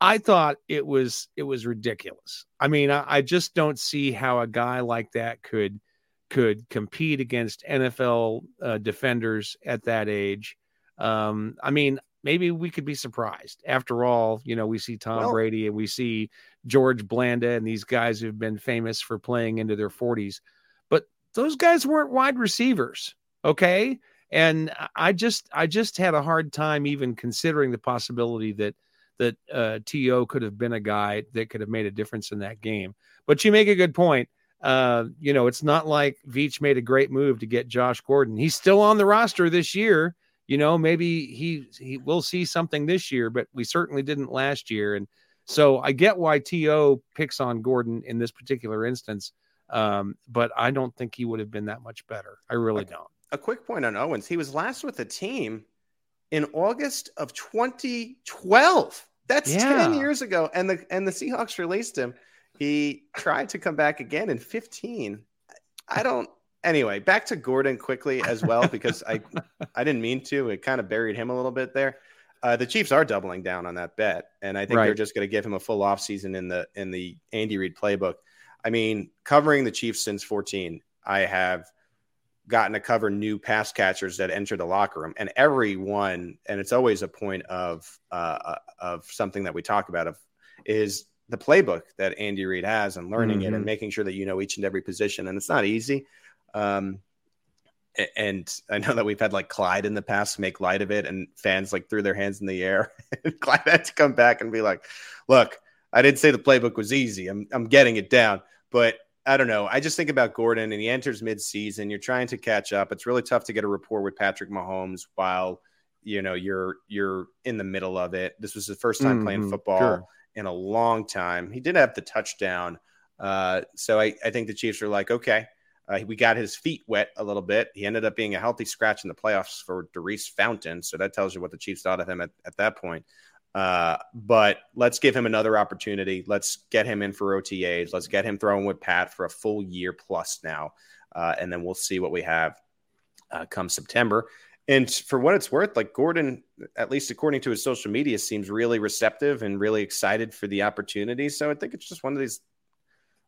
[SPEAKER 3] I thought it was it was ridiculous. I mean, I, I, just don't see how a guy like that could could compete against NFL uh, defenders at that age. Um, I mean, maybe we could be surprised. After all, you know, we see Tom well, Brady and we see George Blanda and these guys who've been famous for playing into their 40s, but those guys weren't wide receivers. Okay. And I just I just had a hard time even considering the possibility that that uh, T.O. could have been a guy that could have made a difference in that game. But you make a good point. Uh, you know, it's not like Veach made a great move to get Josh Gordon. He's still on the roster this year. You know, maybe he he will see something this year, but we certainly didn't last year. And so I get why T.O. picks on Gordon in this particular instance, um, but I don't think he would have been that much better. I really don't.
[SPEAKER 2] A quick point on Owens: he was last with the team in August of 2012. That's yeah. 10 years ago. And the and the Seahawks released him. He tried to come back again in 15. I don't anyway, back to Gordon quickly as well, because I I didn't mean to. It kind of buried him a little bit there. Uh, the Chiefs are doubling down on that bet, and I think right. they're just going to give him a full offseason in the in the Andy Reid playbook. I mean, covering the Chiefs since 14, I have gotten to cover new pass catchers that enter the locker room, and everyone, and it's always a point of uh, uh, of something that we talk about of is the playbook that Andy Reid has and learning mm-hmm. it and mm-hmm. making sure that you know each and every position, and it's not easy. Um, and I know that we've had like Clyde in the past make light of it, and fans like threw their hands in the air. Clyde had to come back and be like, "Look, I didn't say the playbook was easy. I'm I'm getting it down, but I don't know. I just think about Gordon and he enters midseason. You're trying to catch up. It's really tough to get a rapport with Patrick Mahomes while you know you're you're in the middle of it. This was his first time mm-hmm, playing football sure. in a long time. He did have the touchdown. Uh, so I, I think the Chiefs are like, okay, uh, we got his feet wet a little bit. He ended up being a healthy scratch in the playoffs for Daurice Fountain. So that tells you what the Chiefs thought of him at, at that point. Uh, but let's give him another opportunity. Let's get him in for OTAs. Let's get him throwing with Pat for a full year plus now. Uh, and then we'll see what we have uh, come September. And for what it's worth, like Gordon, at least according to his social media, seems really receptive and really excited for the opportunity. So I think it's just one of these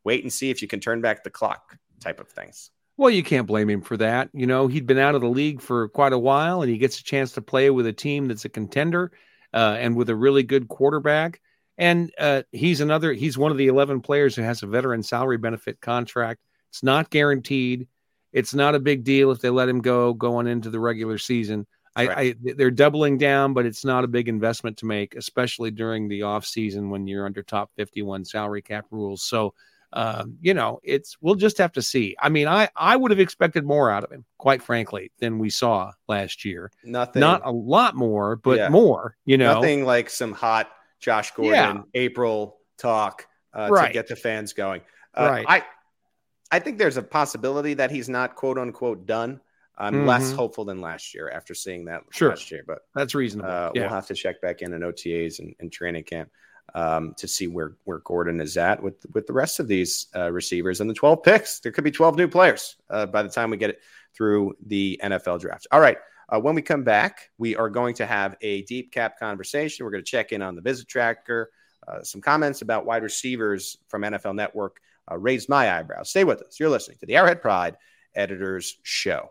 [SPEAKER 2] wait and see if you can turn back the clock type of things.
[SPEAKER 3] Well, you can't blame him for that. You know, he'd been out of the league for quite a while and he gets a chance to play with a team that's a contender uh, and with a really good quarterback. And uh, he's another, he's one of the 11 players who has a veteran salary benefit contract. It's not guaranteed. It's not a big deal if they let him go going into the regular season. I, right. I, they're doubling down, but it's not a big investment to make, especially during the off season when you're under top 51 salary cap rules. So, um, you know, it's we'll just have to see. I mean, I I would have expected more out of him, quite frankly, than we saw last year.
[SPEAKER 2] Nothing,
[SPEAKER 3] not a lot more, but yeah. more. You know,
[SPEAKER 2] nothing like some hot Josh Gordon yeah. April talk uh, right. to get the fans going. Uh, right. I I think there's a possibility that he's not quote unquote done. I'm mm-hmm. less hopeful than last year after seeing that
[SPEAKER 3] sure.
[SPEAKER 2] last year, but
[SPEAKER 3] that's reasonable. Uh,
[SPEAKER 2] yeah. We'll have to check back in in OTAs and, and training camp um, to see where where Gordon is at with with the rest of these uh, receivers and the 12 picks. There could be 12 new players uh, by the time we get it through the NFL draft. All right. Uh, when we come back, we are going to have a deep cap conversation. We're going to check in on the visit tracker, uh, some comments about wide receivers from NFL Network uh, raised my eyebrows. Stay with us. You're listening to the Arrowhead Pride Editors Show.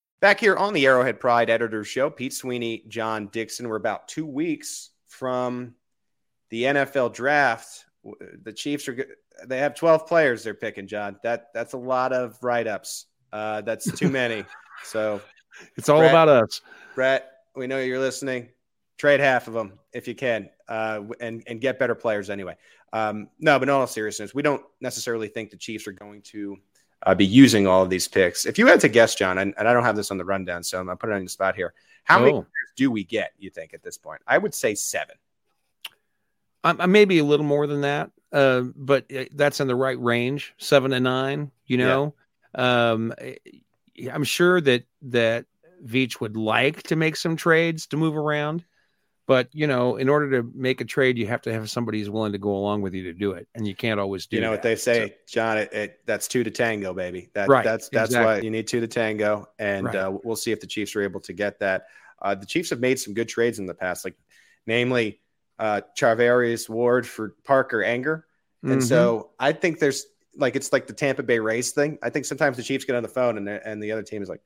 [SPEAKER 2] Back here on the Arrowhead Pride Editors Show, Pete Sweeney, John Dixon. We're about two weeks from the NFL draft. The Chiefs are they have 12 players they're picking, John. That that's a lot of write-ups. Uh, that's too many. so
[SPEAKER 3] it's all Brett, about us.
[SPEAKER 2] Brett, we know you're listening. Trade half of them if you can, uh, and and get better players anyway. Um, no, but in all seriousness, we don't necessarily think the Chiefs are going to uh, be using all of these picks. If you had to guess, John, and, and I don't have this on the rundown, so I'm gonna put it on the spot here. How oh. many do we get? You think at this point? I would say seven.
[SPEAKER 3] I, maybe a little more than that, uh, but uh, that's in the right range, seven to nine. You know, yeah. um, eh, I'm sure that that Veach would like to make some trades to move around, but you know, in order to make a trade, you have to have somebody who's willing to go along with you to do it, and you can't always do. It.
[SPEAKER 2] You know
[SPEAKER 3] that.
[SPEAKER 2] what they say, so, John? It, it, that's two to tango, baby. That, right. That's that's exactly. why you need two to tango, and right. uh, we'll see if the Chiefs are able to get that. Uh, the Chiefs have made some good trades in the past, like namely uh, Charvarius Ward for Parker Ehinger, and mm-hmm. so I think there's like it's like the Tampa Bay Rays thing. I think sometimes the Chiefs get on the phone and and the other team is like,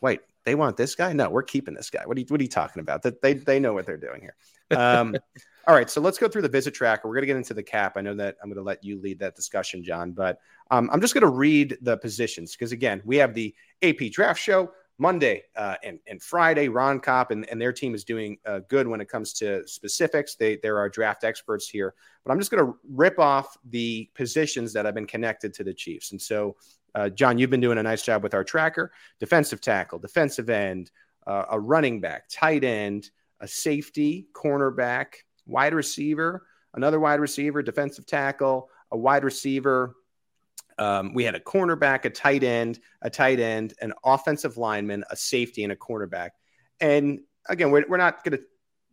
[SPEAKER 2] wait, they want this guy? No, we're keeping this guy. What are you, what are you talking about? That they, they know what they're doing here. Um, all right, so let's go through the visit tracker. We're going to get into the cap. I know that I'm going to let you lead that discussion, John, but um, I'm just going to read the positions because, again, we have the AP draft show Monday uh, and, and Friday. Ron Kopp and, and their team is doing uh, good when it comes to specifics. They, there are draft experts here, but I'm just going to rip off the positions that have been connected to the Chiefs. And so uh, John, you've been doing a nice job with our tracker defensive tackle, defensive end, uh, a running back, tight end, a safety, cornerback, wide receiver, another wide receiver, defensive tackle, a wide receiver. Um, we had a cornerback, a tight end, a tight end, an offensive lineman, a safety, and a cornerback. And again, we're, we're not going to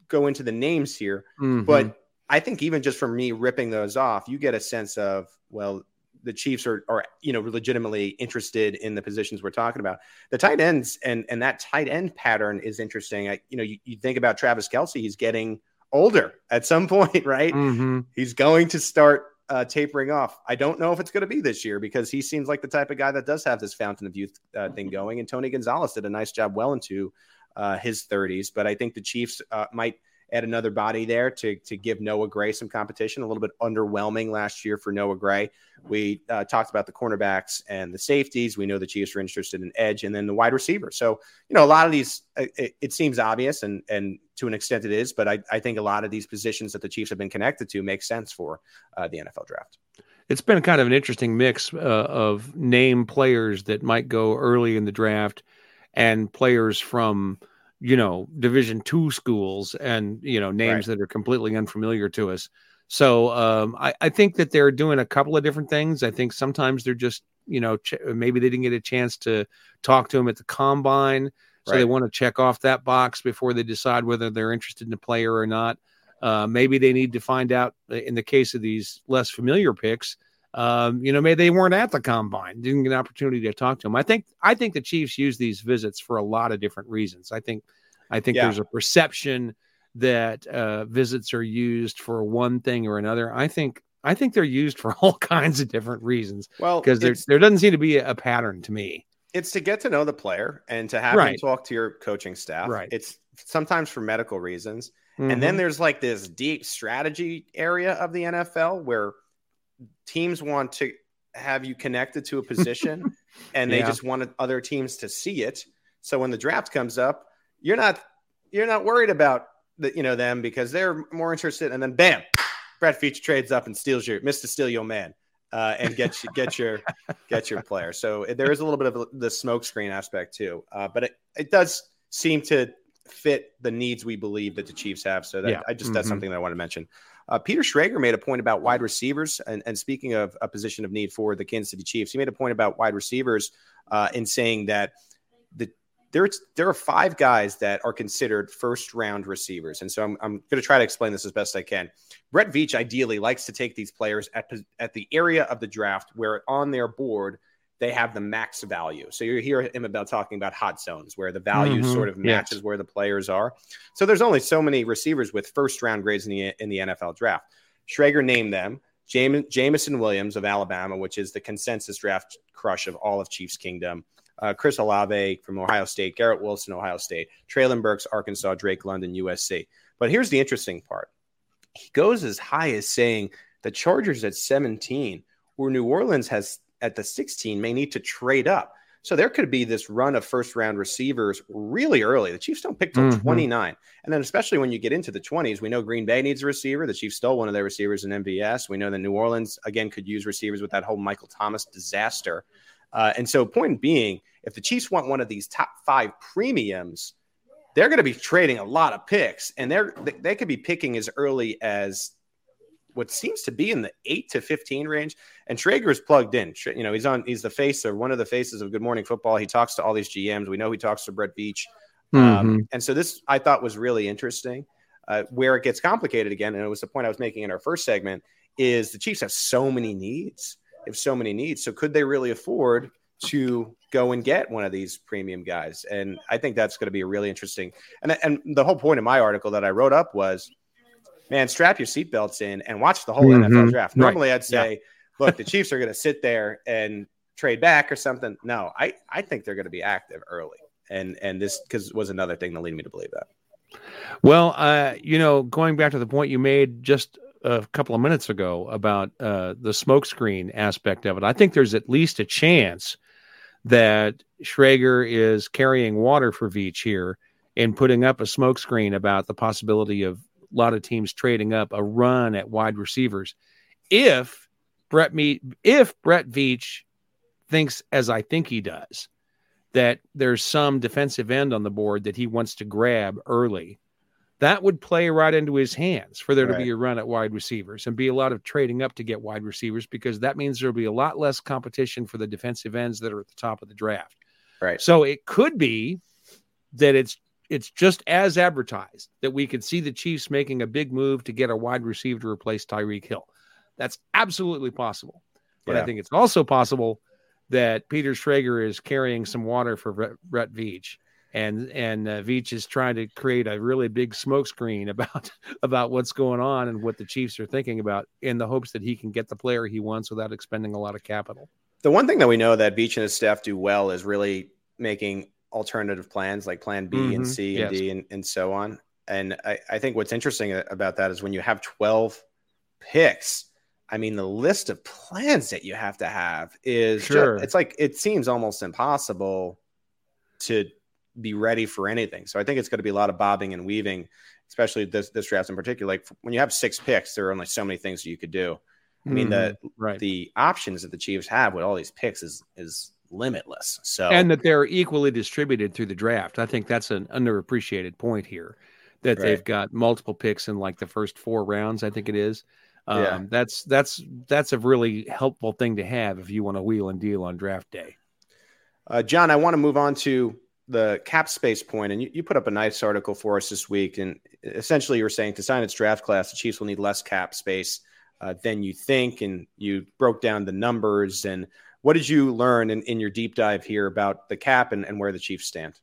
[SPEAKER 2] go into the names here, mm-hmm. but I think even just from me ripping those off, you get a sense of, well, the Chiefs are are you know legitimately interested in the positions we're talking about. The tight ends and and that tight end pattern is interesting. I, you know, you, you think about Travis Kelce, he's getting older at some point, right? Mm-hmm. He's going to start uh, tapering off. I don't know if it's going to be this year because he seems like the type of guy that does have this fountain of youth uh, thing going. And Tony Gonzalez did a nice job well into uh, his 30s, but I think the Chiefs uh, might add another body there to, to give Noah Gray some competition. A little bit underwhelming last year for Noah Gray. We uh, talked about the cornerbacks and the safeties. We know the Chiefs are interested in edge and then the wide receiver. So, you know, a lot of these, uh, it, it, seems obvious and, and to an extent it is, but I, I think a lot of these positions that the Chiefs have been connected to make sense for uh, the NFL draft.
[SPEAKER 3] It's been kind of an interesting mix uh, of name players that might go early in the draft and players from you know division two schools and you know names right. that are completely unfamiliar to us so um, I, I, think that they're doing a couple of different things i think sometimes they're just you know ch- maybe they didn't get a chance to talk to them at the combine so right. they want to check off that box before they decide whether they're interested in the player or not uh, maybe they need to find out in the case of these less familiar picks um, you know, maybe they weren't at the combine, didn't get an opportunity to talk to them. I think I think the Chiefs use these visits for a lot of different reasons. I think I think yeah. there's a perception that uh, visits are used for one thing or another. I think I think they're used for all kinds of different reasons. Well, because there there doesn't seem to be a, pattern to me.
[SPEAKER 2] It's to get to know the player and to have right. him talk to your coaching staff.
[SPEAKER 3] Right.
[SPEAKER 2] It's sometimes for medical reasons. Mm-hmm. And then mm-hmm. there's like this deep strategy area of the NFL where teams want to have you connected to a position and they yeah. just want other teams to see it. So when the draft comes up, you're not you're not worried about the, you know them because they're more interested. And then bam, Brett Veach trades up and steals your Mr. Steal Your Man. Uh, and get you, get your get your player. So there is a little bit of the smokescreen aspect too, uh, but it, it does seem to fit the needs we believe that the Chiefs have. So that yeah. I just mm-hmm. that's something that I want to mention. Uh, Peter Schrager made a point about wide receivers, and, and, speaking of a position of need for the Kansas City Chiefs, he made a point about wide receivers uh, in saying that the there, there are five guys that are considered first round receivers. And so I'm, I'm going to try to explain this as best I can. Brett Veach ideally likes to take these players at, at the area of the draft where on their board they have the max value. So you hear him about talking about hot zones where the value mm-hmm. sort of matches yes. where the players are. So there's only so many receivers with first round grades in the in the NFL draft. Schrager named them. Jam- Jameson Williams of Alabama, which is the consensus draft crush of all of Chiefs Kingdom. Uh, Chris Olave from Ohio State, Garrett Wilson, Ohio State, Treylon Burks, Arkansas, Drake London, USC. But here's the interesting part. He goes as high as saying the Chargers at 17, where New Orleans has at the 16 may need to trade up. So there could be this run of first round receivers really early. The Chiefs don't pick till mm-hmm. 29. And then, especially when you get into the 20s, we know Green Bay needs a receiver. The Chiefs stole one of their receivers in MVS. We know that New Orleans, again, could use receivers with that whole Michael Thomas disaster. Uh, and so, point being, if the Chiefs want one of these top five premiums, they're going to be trading a lot of picks, and they're they could be picking as early as what seems to be in the eight to 15 range. And Schrager is plugged in. You know, he's on, he's the face or one of the faces of Good Morning Football. He talks to all these GMs. We know he talks to Brett Veach. Um, mm-hmm. Um, and so this I thought was really interesting. Uh, where it gets complicated again, and it was the point I was making in our first segment, is the Chiefs have so many needs. They have so many needs. So could they really afford to go and get one of these premium guys? And I think that's going to be really interesting. And and the whole point of my article that I wrote up was, man, strap your seatbelts in and watch the whole mm-hmm. NFL draft. Normally, right. I'd say, yeah. Look, the Chiefs are going to sit there and trade back or something. No, I I think they're going to be active early. And and this because was another thing that led me to believe that.
[SPEAKER 3] Well, uh, you know, going back to the point you made just a couple of minutes ago about uh, the smokescreen aspect of it, I think there's at least a chance that Schrager is carrying water for Veach here and putting up a smokescreen about the possibility of a lot of teams trading up a run at wide receivers if Brett Me- if Brett Veach thinks as I think he does that there's some defensive end on the board that he wants to grab early that would play right into his hands for there right. to be a run at wide receivers and be a lot of trading up to get wide receivers because that means there'll be a lot less competition for the defensive ends that are at the top of the draft.
[SPEAKER 2] Right.
[SPEAKER 3] So it could be that it's it's just as advertised that we could see the Chiefs making a big move to get a wide receiver to replace Tyreek Hill. That's absolutely possible. But yeah. I think it's also possible that Peter Schrager is carrying some water for Brett Veach and and uh, Veach is trying to create a really big smokescreen about about what's going on and what the Chiefs are thinking about in the hopes that he can get the player he wants without expending a lot of capital.
[SPEAKER 2] The one thing that we know that Veach and his staff do well is really making alternative plans like Plan B mm-hmm. and C and yes. D and, and so on. And I, I think what's interesting about that is when you have 12 picks, I mean, the list of plans that you have to have is sure. Just, it's like it seems almost impossible to be ready for anything. So I think it's going to be a lot of bobbing and weaving, especially this this draft in particular. Like when you have six picks, there are only so many things you could do. I mean, the mm, right. the options that the Chiefs have with all these picks is is limitless. So
[SPEAKER 3] and that they're equally distributed through the draft. I think that's an underappreciated point here. That right. they've got multiple picks in like the first four rounds, I think it is. Um, yeah. that's that's that's a really helpful thing to have if you want to wheel and deal on draft day.
[SPEAKER 2] Uh, John, I want to move on to the cap space point, and you, you put up a nice article for us this week. And essentially, you were saying to sign its draft class, the Chiefs will need less cap space uh, than you think. And you broke down the numbers. And what did you learn in, in your deep dive here about the cap and, and where the Chiefs stand?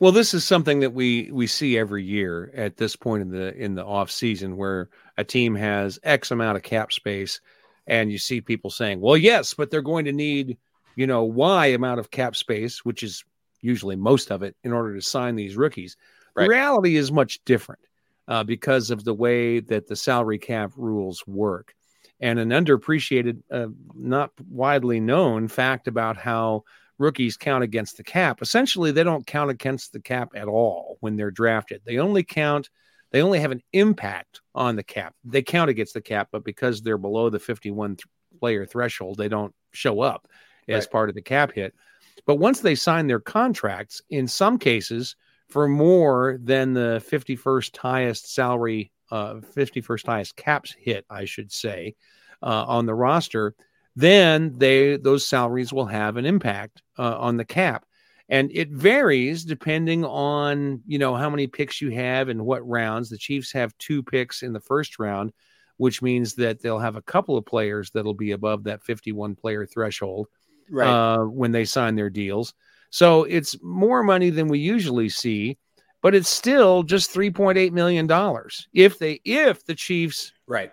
[SPEAKER 3] Well, this is something that we we see every year at this point in the in the off season, where a team has X amount of cap space, and you see people saying, "Well, yes, but they're going to need." you know, Y amount of cap space, which is usually most of it, in order to sign these rookies. Right. The reality is much different uh, because of the way that the salary cap rules work. And an underappreciated, uh, not widely known fact about how rookies count against the cap. Essentially, they don't count against the cap at all when they're drafted. They only count, they only have an impact on the cap. They count against the cap, but because they're below the 51 th- player threshold, they don't show up as right. part of the cap hit. But once they sign their contracts, in some cases, for more than the 51st highest salary, uh, 51st highest caps hit, I should say, uh, on the roster, then they those salaries will have an impact uh, on the cap. And it varies depending on you know how many picks you have and what rounds. The Chiefs have two picks in the first round, which means that they'll have a couple of players that'll be above that 51 player threshold right. uh, when they sign their deals. So it's more money than we usually see, but it's still just three point eight million dollars if they if the Chiefs
[SPEAKER 2] right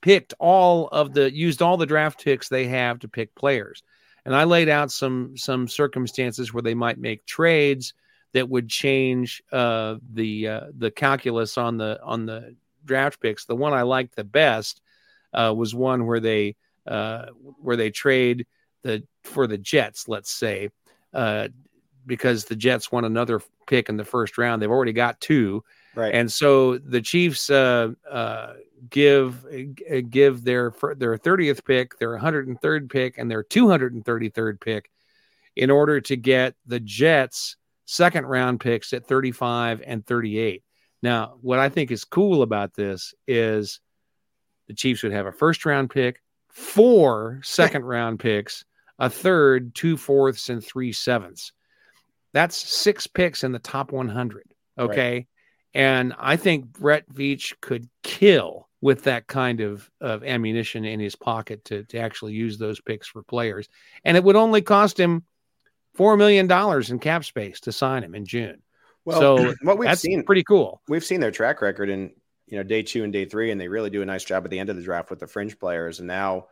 [SPEAKER 3] picked all of the used all the draft picks they have to pick players. And I laid out some some circumstances where they might make trades that would change uh, the uh, the calculus on the on the draft picks. The one I liked the best uh, was one where they uh, where they trade the for the Jets, let's say, uh, because the Jets want another pick in the first round. They've already got two,
[SPEAKER 2] right?
[SPEAKER 3] And so the Chiefs uh, uh, give uh, give their their thirtieth pick, their 103rd pick, and their 233rd pick in order to get the Jets' second round picks at 35 and 38. Now, what I think is cool about this is the Chiefs would have a first round pick, four second round picks, a third, two fourths, and three sevenths. That's six picks in the top 100. Okay. Right. And I think Brett Veach could kill with that kind of, of ammunition in his pocket to, to actually use those picks for players. And it would only cost him $4 million in cap space to sign him in June. Well, so what we've seen pretty cool.
[SPEAKER 2] We've seen their track record in, you know, day two and day three, and they really do a nice job at the end of the draft with the fringe players. And now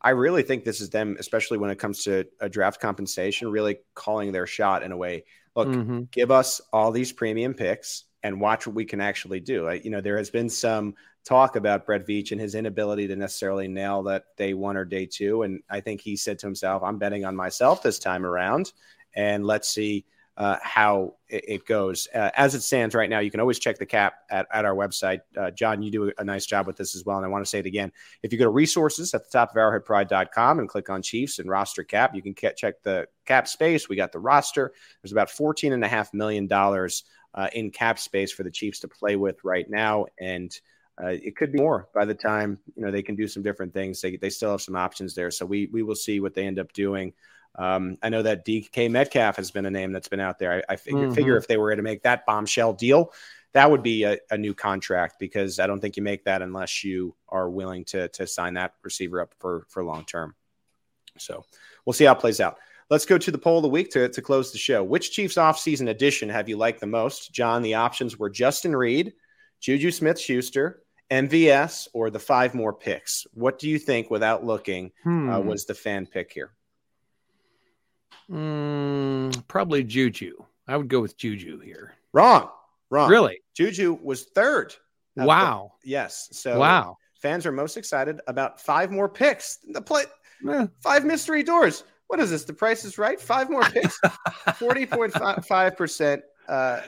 [SPEAKER 2] I really think this is them, especially when it comes to a draft compensation, really calling their shot in a way. Look, mm-hmm. give us all these premium picks and watch what we can actually do. I, you know, there has been some talk about Brett Veach and his inability to necessarily nail that day one or day two. And I think he said to himself, I'm betting on myself this time around. And let's see uh, how it, it goes. Uh, as it stands right now, you can always check the cap at, at our website. Uh, John, you do a nice job with this as well. And I want to say it again. If you go to resources at the top of arrowheadpride.com and click on Chiefs and roster cap, you can check the cap space. We got the roster. There's about $14.5 million uh, in cap space for the Chiefs to play with right now. And uh, it could be more by the time you know they can do some different things. They, they still have some options there, so we we will see what they end up doing. Um, I know that DK Metcalf has been a name that's been out there. I, I figure, mm-hmm. figure if they were to make that bombshell deal, that would be a, a, new contract because I don't think you make that unless you are willing to to sign that receiver up for for long term. So we'll see how it plays out. Let's go to the poll of the week to, to close the show. Which Chiefs offseason addition have you liked the most? John, the options were Justin Reid, Juju Smith Schuster, MVS, or the five more picks. What do you think, without looking, uh, hmm. uh, was the fan pick here?
[SPEAKER 3] Mm, probably Juju. I would go with Juju here.
[SPEAKER 2] Wrong. Wrong.
[SPEAKER 3] Really?
[SPEAKER 2] Juju was third.
[SPEAKER 3] Wow.
[SPEAKER 2] The, yes. So
[SPEAKER 3] wow.
[SPEAKER 2] Fans are most excited about five more picks. The play eh. five mystery doors. What is this? The price is right. Five more picks. Forty point five percent uh,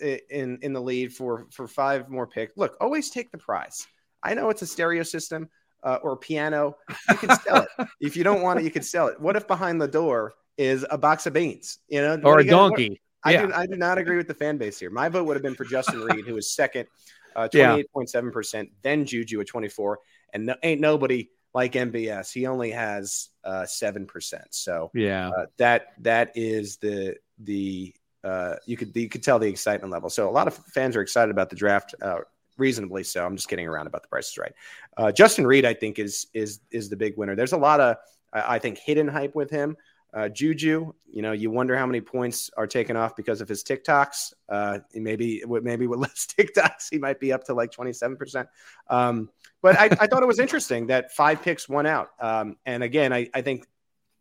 [SPEAKER 2] in in the lead for for five more picks. Look, always take the prize. I know it's a stereo system uh, or piano. You can sell it. if you don't want it, you can sell it. What if behind the door is a box of beans, you know,
[SPEAKER 3] or a donkey.
[SPEAKER 2] I, yeah. do, I do not agree with the fan base here. My vote would have been for Justin Reid, who was second, uh, 28.7%, then Juju at 24. And no, ain't nobody like MVS, He only has uh, 7%. So
[SPEAKER 3] yeah,
[SPEAKER 2] uh, that that is the the uh, you could you could tell the excitement level. So a lot of fans are excited about the draft, uh, reasonably so. I'm just kidding around about the prices right. Uh, Justin Reid, I think, is is is the big winner. There's a lot of I think hidden hype with him. Uh, Juju, you know, you wonder how many points are taken off because of his TikToks. Uh, maybe maybe with less TikToks, he might be up to like 27%. Um, but I, I, thought it was interesting that five picks won out. Um, and again, I, I, think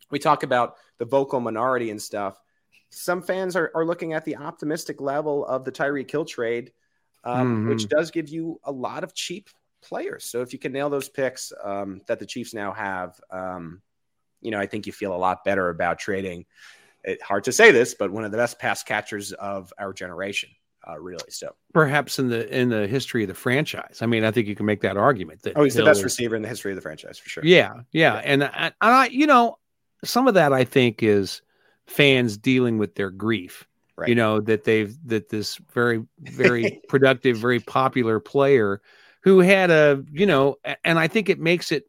[SPEAKER 2] we talk about the vocal minority and stuff. Some fans are, are looking at the optimistic level of the Tyreek Hill trade, um, mm-hmm. which does give you a lot of cheap players. So if you can nail those picks um, that the Chiefs now have, um, you know, I think you feel a lot better about trading. It, hard to say this, but one of the best pass catchers of our generation, uh, really. So
[SPEAKER 3] perhaps in the in the history of the franchise. I mean, I think you can make that argument that
[SPEAKER 2] oh, he's the best receiver in the history of the franchise for sure.
[SPEAKER 3] Yeah, yeah, yeah. and I, I, you know, some of that I think is fans dealing with their grief. Right. You know that they've that this very very productive, very popular player who had a you know, and I think it makes it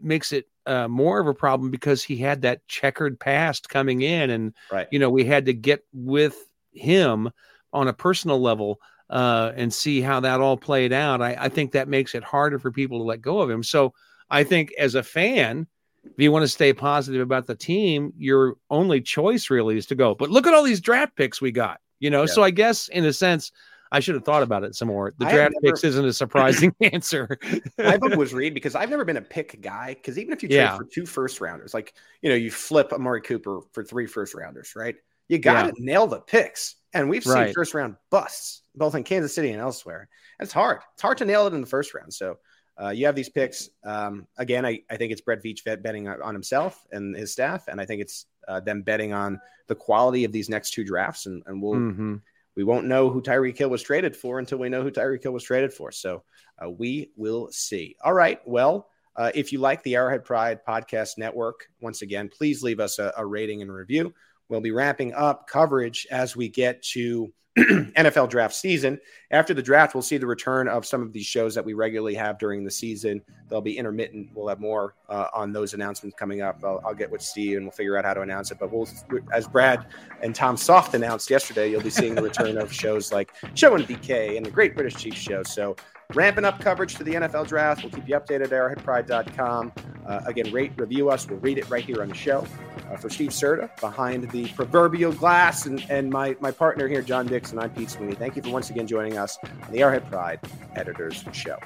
[SPEAKER 3] makes it uh, more of a problem because he had that checkered past coming in, and
[SPEAKER 2] right.
[SPEAKER 3] you know we had to get with him on a personal level uh, and see how that all played out. I, I think that makes it harder for people to let go of him. So I think as a fan, if you want to stay positive about the team, your only choice really is to go. But look at all these draft picks we got. You know, yeah. so I guess in a sense, I should have thought about it some more. The draft never, picks isn't a surprising answer.
[SPEAKER 2] my book was Reid because I've never been a pick guy. Because even if you trade yeah. for two first rounders, like you know, you flip Amari Cooper for three first rounders, right? You got to yeah. nail the picks, and we've right. seen first round busts both in Kansas City and elsewhere. It's hard. It's hard to nail it in the first round. So uh, you have these picks. Um, again, I, I think it's Brett Veach betting on himself and his staff, and I think it's uh, them betting on the quality of these next two drafts, and, and we'll. Mm-hmm we won't know who Tyreek Hill was traded for until we know who Tyreek Hill was traded for. So uh, we will see. All right. Well, uh, if you like the Arrowhead Pride Podcast Network, once again, please leave us a, a rating and review. We'll be ramping up coverage as we get to NFL draft season. After the draft, we'll see the return of some of these shows that we regularly have during the season. They'll be intermittent. We'll have more uh, on those announcements coming up. I'll, I'll, get with Steve and we'll figure out how to announce it. But we'll, as Brad and Tom Soft announced yesterday, you'll be seeing the return of shows like Show and BK and the Great British Chiefs Show. So ramping up coverage to the NFL draft. We'll keep you updated at arrowheadpride.com. Uh, again, rate, review us. We'll read it right here on the show. Uh, for Steve Serda, behind the proverbial glass, and, and my, my partner here, John Dixon, I'm Pete Sweeney. Thank you for once again joining us on the Arrowhead Pride Editors Show.